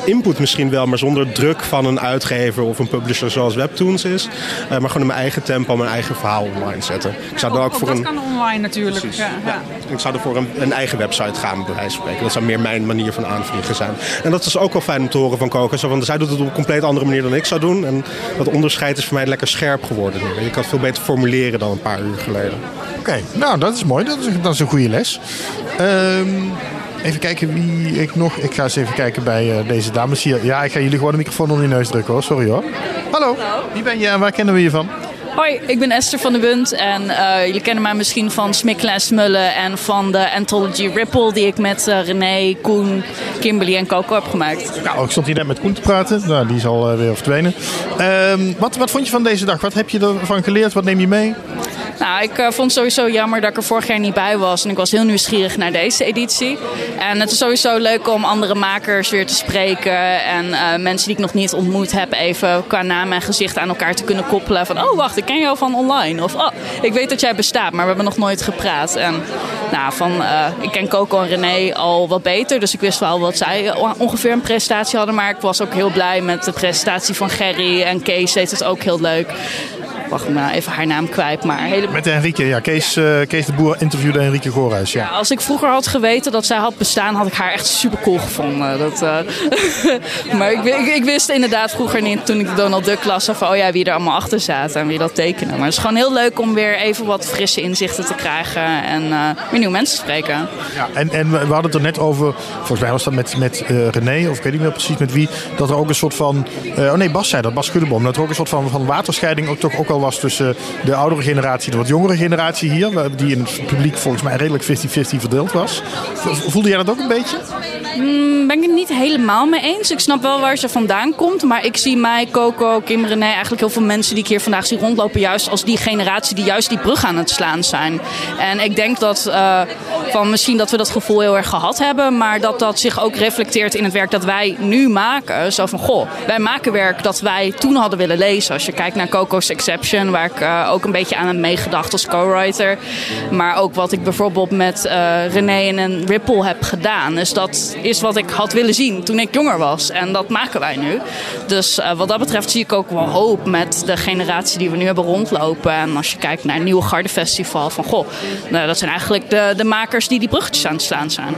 input misschien wel, maar zonder druk van een uitgever of een publisher zoals Webtoons is. Eh, maar gewoon in mijn eigen tempo, mijn eigen verhaal online zetten. Ik zou dan ook voor dat een... kan online natuurlijk. Ja, ja. Ik zou er voor een, een eigen website gaan, bij wijze van spreken. Dat zou meer mijn manier van aanvliegen zijn. En dat is ook wel fijn om te horen van. Zo van, zij doet het op een compleet andere manier dan ik zou doen. En dat onderscheid is voor mij lekker scherp geworden nu. Ik kan het veel beter formuleren dan een paar uur geleden. Oké, nou dat is mooi. Dat is, dat is een goede les. Ehm, even kijken wie ik nog... Ik ga eens even kijken bij eh, deze dames hier. Ja, ik ga jullie gewoon de microfoon onder je neus drukken hoor. Sorry hoor. Hallo, wie ben je en waar kennen we je van? Hoi, ik ben Esther van de Bunt en eh, jullie kennen mij misschien van Smikkelen en Smullen en van de Anthology Ripple die ik met eh, René, Koen, Kimberly en Coco heb gemaakt. Nou, ik stond hier net met Koen te praten. Nou, die is al weer verdwenen. Ehm, wat, wat vond je van deze dag? Wat heb je ervan geleerd? Wat neem je mee? Nou, ik eh, vond het sowieso jammer dat ik er vorig jaar niet bij was. En ik was heel nieuwsgierig naar deze editie. En het is sowieso leuk om andere makers weer te spreken. En eh, mensen die ik nog niet ontmoet heb, even qua naam en gezicht aan elkaar te kunnen koppelen. Van, oh wacht, ik ken jou van online. Of, oh, ik weet dat jij bestaat, maar we hebben nog nooit gepraat. En nou, van, eh, ik ken Coco en René al wat beter. Dus ik wist wel wat zij ongeveer een presentatie hadden. Maar ik was ook heel blij met de presentatie van Gerry. En Kees deed het ook heel leuk. Wacht, even haar naam kwijt. Maar hele... Met Henrike, ja. Kees, eh, Kees de Boer interviewde Henrike Goorhuis. Ja. Ja, als ik vroeger had geweten dat zij had bestaan, had ik haar echt super cool gevonden. Dat, eh, maar ik, ik, ik wist inderdaad vroeger niet, toen ik de Donald Duck las, van oh ja, wie er allemaal achter zaten en wie dat tekenen. Maar het is gewoon heel leuk om weer even wat frisse inzichten te krijgen en eh weer nieuwe mensen te spreken. Ja, en, en we hadden het er net over, volgens mij was dat met, met René, of ik weet niet meer precies met wie, dat er ook een soort van, oh nee, Bas zei dat, Bas Schuddeboom, dat er ook een soort van, van waterscheiding ook toch ook al was tussen de oudere generatie en de wat jongere generatie hier, die in het publiek volgens mij redelijk 50-50 verdeeld was. Voelde jij dat ook een beetje? Mm, ben ik het niet helemaal mee eens. Ik snap wel waar ze vandaan komt. Maar ik zie mij, Coco, Kim, René, eigenlijk heel veel mensen die ik hier vandaag zie rondlopen. Juist als die generatie die juist die brug aan het slaan zijn. En ik denk dat eh, van misschien dat we dat gevoel heel erg gehad hebben. Maar dat dat zich ook reflecteert in het werk dat wij nu maken. Zo van, goh, wij maken werk dat wij toen hadden willen lezen. Als je kijkt naar Coco's Exception, waar ik eh, ook een beetje aan heb meegedacht als co-writer. Maar ook wat ik bijvoorbeeld met eh, René en Ripple heb gedaan. Dus dat is wat ik had willen zien toen ik jonger was. En dat maken wij nu. Dus eh, wat dat betreft zie ik ook wel hoop met de generatie die we nu hebben rondlopen. En als je kijkt naar het Nieuwe Garde Festival. Van goh, nou, dat zijn eigenlijk de, de makers die die bruggetjes aan het slaan zijn.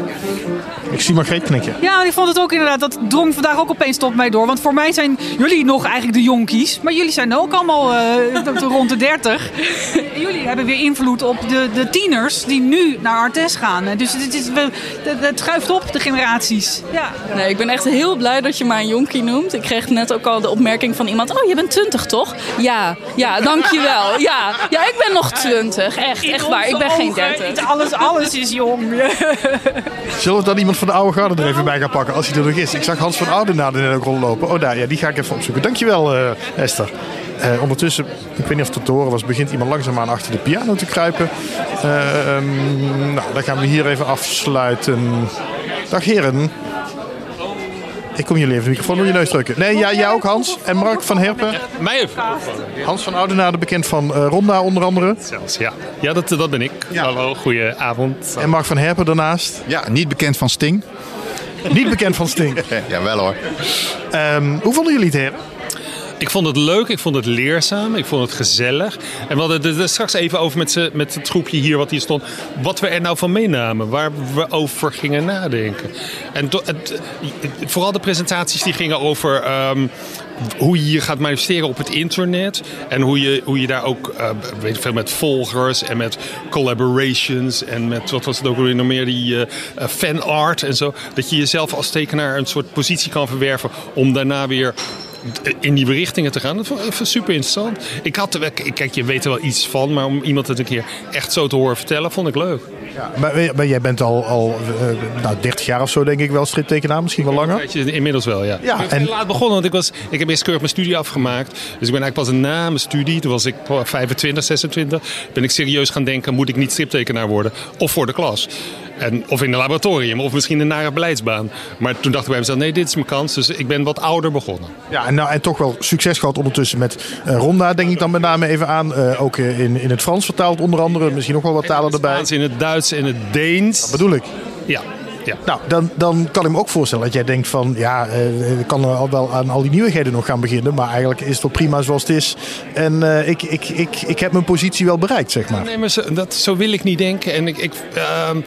Ik zie Margreet knikken. Ja, ik vond het ook inderdaad. Dat drong vandaag ook opeens tot mij door. Want voor mij zijn jullie nog eigenlijk de jonkies. Maar jullie zijn ook allemaal eh, de- de rond de 30. En jullie hebben weer invloed op de, de tieners die nu naar Artes gaan. Dus het, is, het, het schuift op, de generaties. Ja. Nee, ik ben echt heel blij dat je mij een jonkie noemt. Ik kreeg net ook al de opmerking van iemand. Oh, je bent 20 toch? Ja, ja, dankjewel. Ja, ja ik ben nog 20. Echt, echt waar. Ik ben geen 30. Alles, alles is jong. Zullen we dan iemand van de oude garde er even bij gaan pakken, als hij er nog is? Ik zag Hans van Oudenaarde net ook rondlopen. Oh, daar, ja, die ga ik even opzoeken. Dankjewel, eh Esther. Eh, ondertussen, ik weet niet of het te horen was, begint iemand langzaamaan achter de piano te kruipen. Ehm, nou, dan gaan we hier even afsluiten. Dag heren. Ik kom jullie even de microfoon door je neus drukken. Nee, ja, jij ook Hans. En Mark van Herpen. Mij even. Hans van Oudenaarde, bekend van eh, Ronda onder andere. Zelfs, ja. Ja, dat, dat ben ik. Hallo, goedenavond. En Mark van Herpen daarnaast. Ja, niet bekend van Sting. Niet bekend van Sting. ja, wel hoor. Ehm, hoe vonden jullie het, heren? Ik vond het leuk, ik vond het leerzaam, ik vond het gezellig. En we hadden straks even over met, met het groepje hier wat hier stond. Wat we er nou van meenamen, waar we over gingen nadenken. En het, vooral de presentaties die gingen over ehm, hoe je je gaat manifesteren op het internet. En hoe je, hoe je daar ook, eh, weet veel, met volgers en met collaborations. En met, wat was het ook weer nog meer, die eh, eh, fanart en zo. Dat je jezelf als tekenaar een soort positie kan verwerven om daarna weer in nieuwe richtingen te gaan. Dat vond ik super interessant. Ik had, er- kijk, je weet er wel iets van, maar om iemand het een keer echt zo te horen vertellen, vond ik leuk. Maar, maar jij bent al, al eh, nou, 30 jaar of zo, denk ik wel, striptekenaar, misschien wel langer. Inmiddels wel, ja. Ja, ik ben en- laat begonnen, want ik, was, ik heb eerst keurig mijn studie afgemaakt. Dus ik ben eigenlijk pas na mijn studie, toen was ik 25, 26, ben ik serieus gaan denken, moet ik niet striptekenaar worden? Of voor de klas. En, of in een laboratorium, of misschien een nare beleidsbaan. Maar toen dacht ik bij mezelf, nee, dit is mijn kans. Dus ik ben wat ouder begonnen. Ja, en, nou, en toch wel succes gehad ondertussen met eh, Ronda, denk ik dan met name even aan. Eh, ook eh, in, in het Frans vertaald onder andere, misschien nog wel wat talen erbij. In het Duits en het Deens. Dat bedoel ik. Ja. Ja. Nou, dan, dan kan ik me ook voorstellen dat jij denkt van... ja, ik kan er al wel aan al die nieuwigheden nog gaan beginnen... maar eigenlijk is het wel prima zoals het is. En ik, ik, ik, ik heb mijn positie wel bereikt, zeg maar. Nee, maar zo, dat, zo wil ik niet denken. En ik, ik, ehm,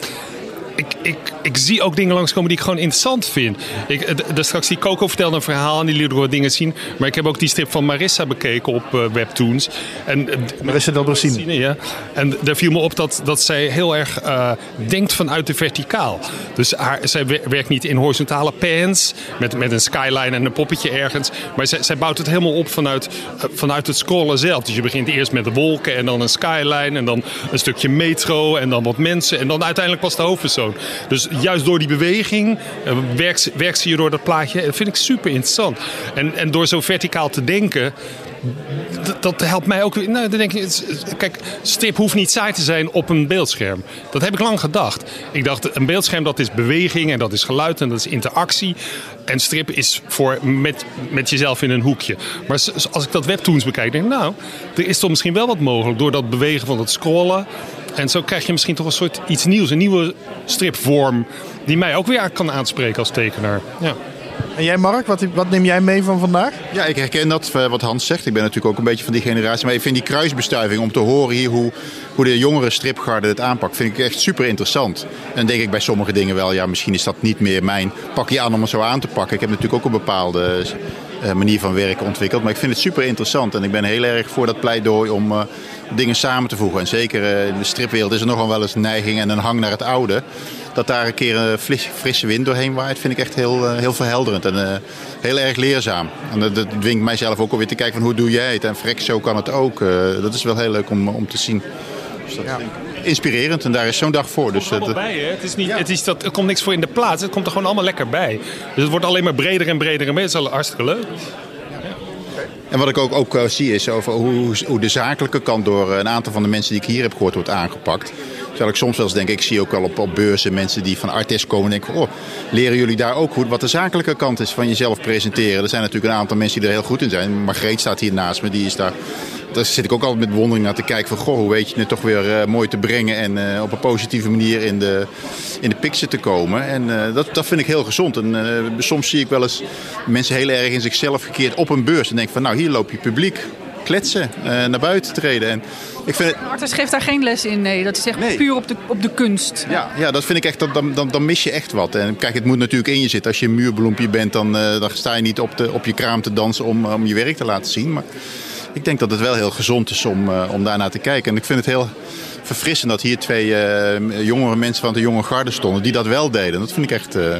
ik, ik, ik zie ook dingen langskomen die ik gewoon interessant vind. Ik, straks die Coco vertelde een verhaal en die liet wat dingen zien. Maar ik heb ook die strip van Marissa bekeken op eh, Webtoons. En, eh, Marissa Brasini. Ja. En daar viel me op dat, dat zij heel erg eh, denkt vanuit de verticaal. Dus haar, zij wer- werkt niet in horizontale pans met, met een skyline en een poppetje ergens. Maar zij, zij bouwt het helemaal op vanuit, vanuit het scrollen zelf. Dus je begint eerst met de wolken en dan een skyline en dan een stukje metro en dan wat mensen en dan uiteindelijk pas de hoofdpersoon. Dus juist door die beweging eh, werkt, ze- werkt ze je door dat plaatje. Dat vind ik super interessant. En, en door zo verticaal te denken, dat, dat helpt mij ook weer. Nou, dan denk ik, kijk, strip hoeft niet saai te zijn op een beeldscherm. Dat heb ik lang gedacht. Ik dacht, een beeldscherm dat is beweging en dat is geluid en dat is interactie. En strip is voor met, met jezelf in een hoekje. Maar als ik dat webtoons bekijk, denk ik, nou, er is toch misschien wel wat mogelijk door dat bewegen van het scrollen. En zo krijg je misschien toch een soort iets nieuws, een nieuwe stripvorm die mij ook weer kan aanspreken als tekenaar. Ja. En jij Mark, wat, wat neem jij mee van vandaag? Ja, ik herken dat eh, wat Hans zegt. Ik ben natuurlijk ook een beetje van die generatie. Maar ik vind die kruisbestuiving om te horen hier hoe, hoe de jongere stripgarde het aanpakt, vind ik echt super interessant. En dan denk ik bij sommige dingen wel, ja, misschien is dat niet meer mijn pakje aan om het zo aan te pakken. Ik heb natuurlijk ook een bepaalde eh, manier van werken ontwikkeld. Maar ik vind het super interessant. En ik ben heel erg voor dat pleidooi om eh, dingen samen te voegen. En zeker eh, in de stripwereld is er nogal wel eens een neiging en een hang naar het oude. Dat daar een keer een frisse wind doorheen waait, vind ik echt heel, eh, heel verhelderend en eh, heel erg leerzaam. En dat, dat dwingt mijzelf ook alweer te kijken van hoe doe jij het. En frek, zo kan het ook. Eh, dat is wel heel leuk om, om te zien. Dus dat inspirerend en daar is zo'n dag voor. Dus, bij, hè? Het, is niet, het is dat, er komt niks voor in de plaats. Het komt er gewoon allemaal lekker bij. Dus het wordt alleen maar breder en breder en breder. Het is al hartstikke leuk. En wat ik ook, ook eh, zie is over hoe, hoe de zakelijke kant door eh, een aantal van de mensen die ik hier heb gehoord wordt aangepakt. Terwijl ik soms wel eens denk, ik zie ook wel op, op beurzen mensen die van Artes komen en denken, oh, leren jullie daar ook goed wat de zakelijke kant is van jezelf presenteren? Er zijn natuurlijk een aantal mensen die er heel goed in zijn. Margreet staat hier naast me, die is daar daar zit ik ook altijd met bewondering naar te kijken van... goh, hoe weet je het toch weer eh, mooi te brengen... en eh, op een positieve manier in de, in de picture te komen. En eh, dat, dat vind ik heel gezond. En soms zie ik wel eens mensen heel erg in zichzelf gekeerd op een beurs... en denk van, nou, hier loop je publiek kletsen, naar buiten treden. En ik vind het, Artis geeft daar geen les in, nee. Dat is echt puur op de, op de kunst. ja, ja, dat vind ik echt, dan, dan, dan mis je echt wat. En kijk, het moet natuurlijk in je zitten. Als je een muurbloempje bent, dan, dan sta je niet op, de, op je kraam te dansen om, om je werk te laten zien. Maar ik denk dat het wel heel gezond is om, eh, om daarnaar te kijken. En ik vind het heel verfrissend dat hier twee eh, jongere mensen van de jonge garde stonden die dat wel deden. Dat vind ik echt eh,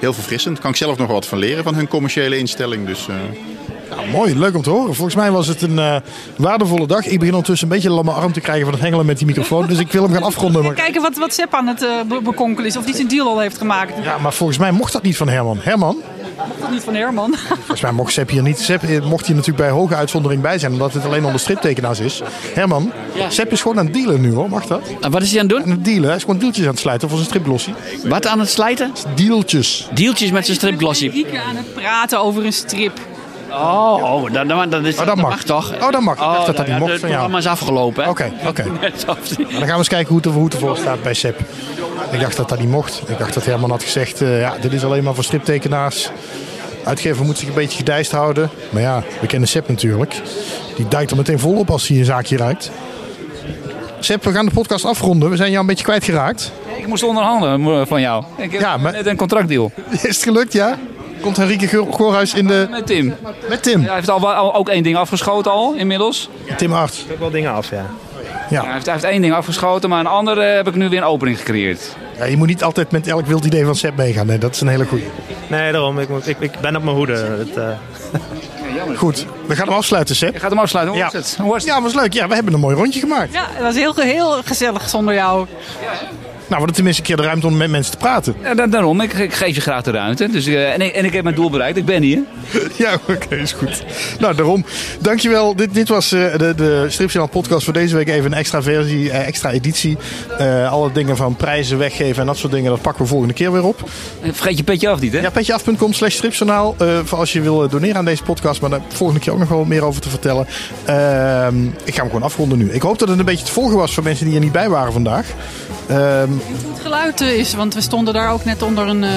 heel verfrissend. Kan ik zelf nog wat van leren van hun commerciële instelling. Dus, Nou, mooi, leuk om te horen. Volgens mij was het een eh, waardevolle dag. Ik begin ondertussen een beetje een lamme arm te krijgen van het hengelen met die microfoon. Dus ik wil hem gaan afronden. Maar... Kijken wat, wat Sepp aan het eh, be- bekonkelen is. Of die zijn deal al heeft gemaakt. Ja, maar volgens mij mocht dat niet van Herman. Herman, Mocht dat niet van Herman. volgens mij mocht Sepp hier niet. Sepp eh, mocht hier natuurlijk bij hoge uitzondering bij zijn, omdat het alleen onder striptekenaars is. Herman, Sepp is gewoon aan het dealen nu hoor, mag dat? En wat is hij aan het doen? Aan het dealen, hij is gewoon deeltjes aan het sluiten voor zijn stripglossie. Wat aan het slijten? Deeltjes. Deeltjes met zijn stripglossie. Rieke aan het praten over een strip. Oh, oh dat, dat, dat, is, Oh, dat mag. toch? Oh, dat mag. Ik dacht dat dat ja, niet mocht Het van jou. programma is afgelopen. hè? Oké, oké. Dan gaan we eens kijken hoe het, er- hoe het ervoor staat bij Sepp. Ik dacht dat dat niet mocht. Ik dacht dat Herman had gezegd, eh, ja, dit is alleen maar voor striptekenaars. Uitgever moet zich een beetje gedijst houden. Maar ja, we kennen Sepp natuurlijk. Die duikt er meteen vol op als hij een zaakje ruikt. Sepp, we gaan de podcast afronden. We zijn jou een beetje kwijtgeraakt. Ik moest onderhandelen eh, van jou. Ik heb Ja, maar- net een contractdeal. Is het gelukt, ja? Komt Henrike Goor- Goorhuis in de... Met Tim. Met Tim? hij heeft al, al- ook één ding afgeschoten al, inmiddels. Tim Art. ook wel dingen af, ja. Ja. Hij, heeft, hij heeft één ding afgeschoten, maar een andere heb ik nu weer een opening gecreëerd. Ja, je moet niet altijd met elk wild idee van Sepp meegaan. Nee, dat is een hele goeie. Nee, daarom. Ik, moet- ik, ik ben op mijn hoede. Het, eh, Goed, we gaan hem afsluiten, Sepp. Je gaat hem afsluiten. Hoe Ja. was het? Hoe was het? Ja, was leuk. Ja, we hebben een mooi rondje gemaakt. Ja, het was heel, heel gezellig zonder jou. Nou, we hadden tenminste een keer de ruimte om met mensen te praten. Ja, da- daarom, ik, ik geef je graag de ruimte. Dus, eh, en, ik, en ik heb mijn doel bereikt, ik ben hier. Ja, oké, is goed. Nou, daarom. Dankjewel. Dit, dit was eh, de, de Stripjournaal podcast voor deze week. Even een extra versie, eh, extra editie. Alle dingen van prijzen weggeven en dat soort dingen, dat pakken we volgende keer weer op. Vergeet je petje af niet, hè? Ja, petjeaf.com slash stripjournaal. voor als je wil doneren aan deze podcast. Maar daar volgende keer ook nog wel meer over te vertellen. Ehm, ik ga hem gewoon afronden nu. Ik hoop dat het een beetje te volgen was voor mensen die er niet bij waren vandaag. Ehm, Hoe het geluid eh, is, want we stonden daar ook net onder, een, eh,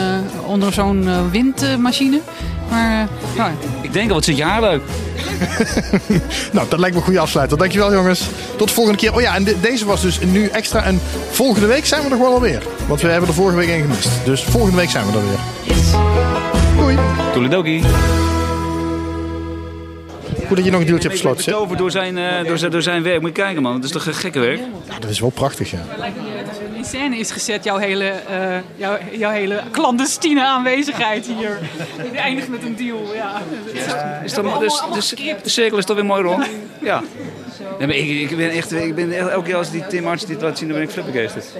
onder zo'n eh, windmachine. Maar nou, Ik denk al, wat zit je haar leuk. nou, dat lijkt me een goede afsluiter. Dankjewel jongens. Tot de volgende keer. Oh ja, en de- deze was dus nu extra. En volgende week zijn we nog wel alweer. Want we hebben er vorige week een gemist. Dus volgende week zijn we er weer. Doei. Toeledoki. Goed dat je nog een deeltje hebt Ik ben gesloten. Sepp. betoven door zijn, eh, door, zijn, door zijn werk. Moet je kijken, man. Dat is toch een gekke werk? Ja, dat is wel prachtig, ja. in scène is gezet jouw hele, eh, jouw, jouw hele clandestine aanwezigheid hier. Het eindigt met een deal, ja. Is dat, dus, dus, de cirkel is toch weer mooi rond? Ja. Nee, maar ik, ik ben echt, ik ben echt, elke keer als die Tim Arts dit laat zien, dan ben ik flippergeested.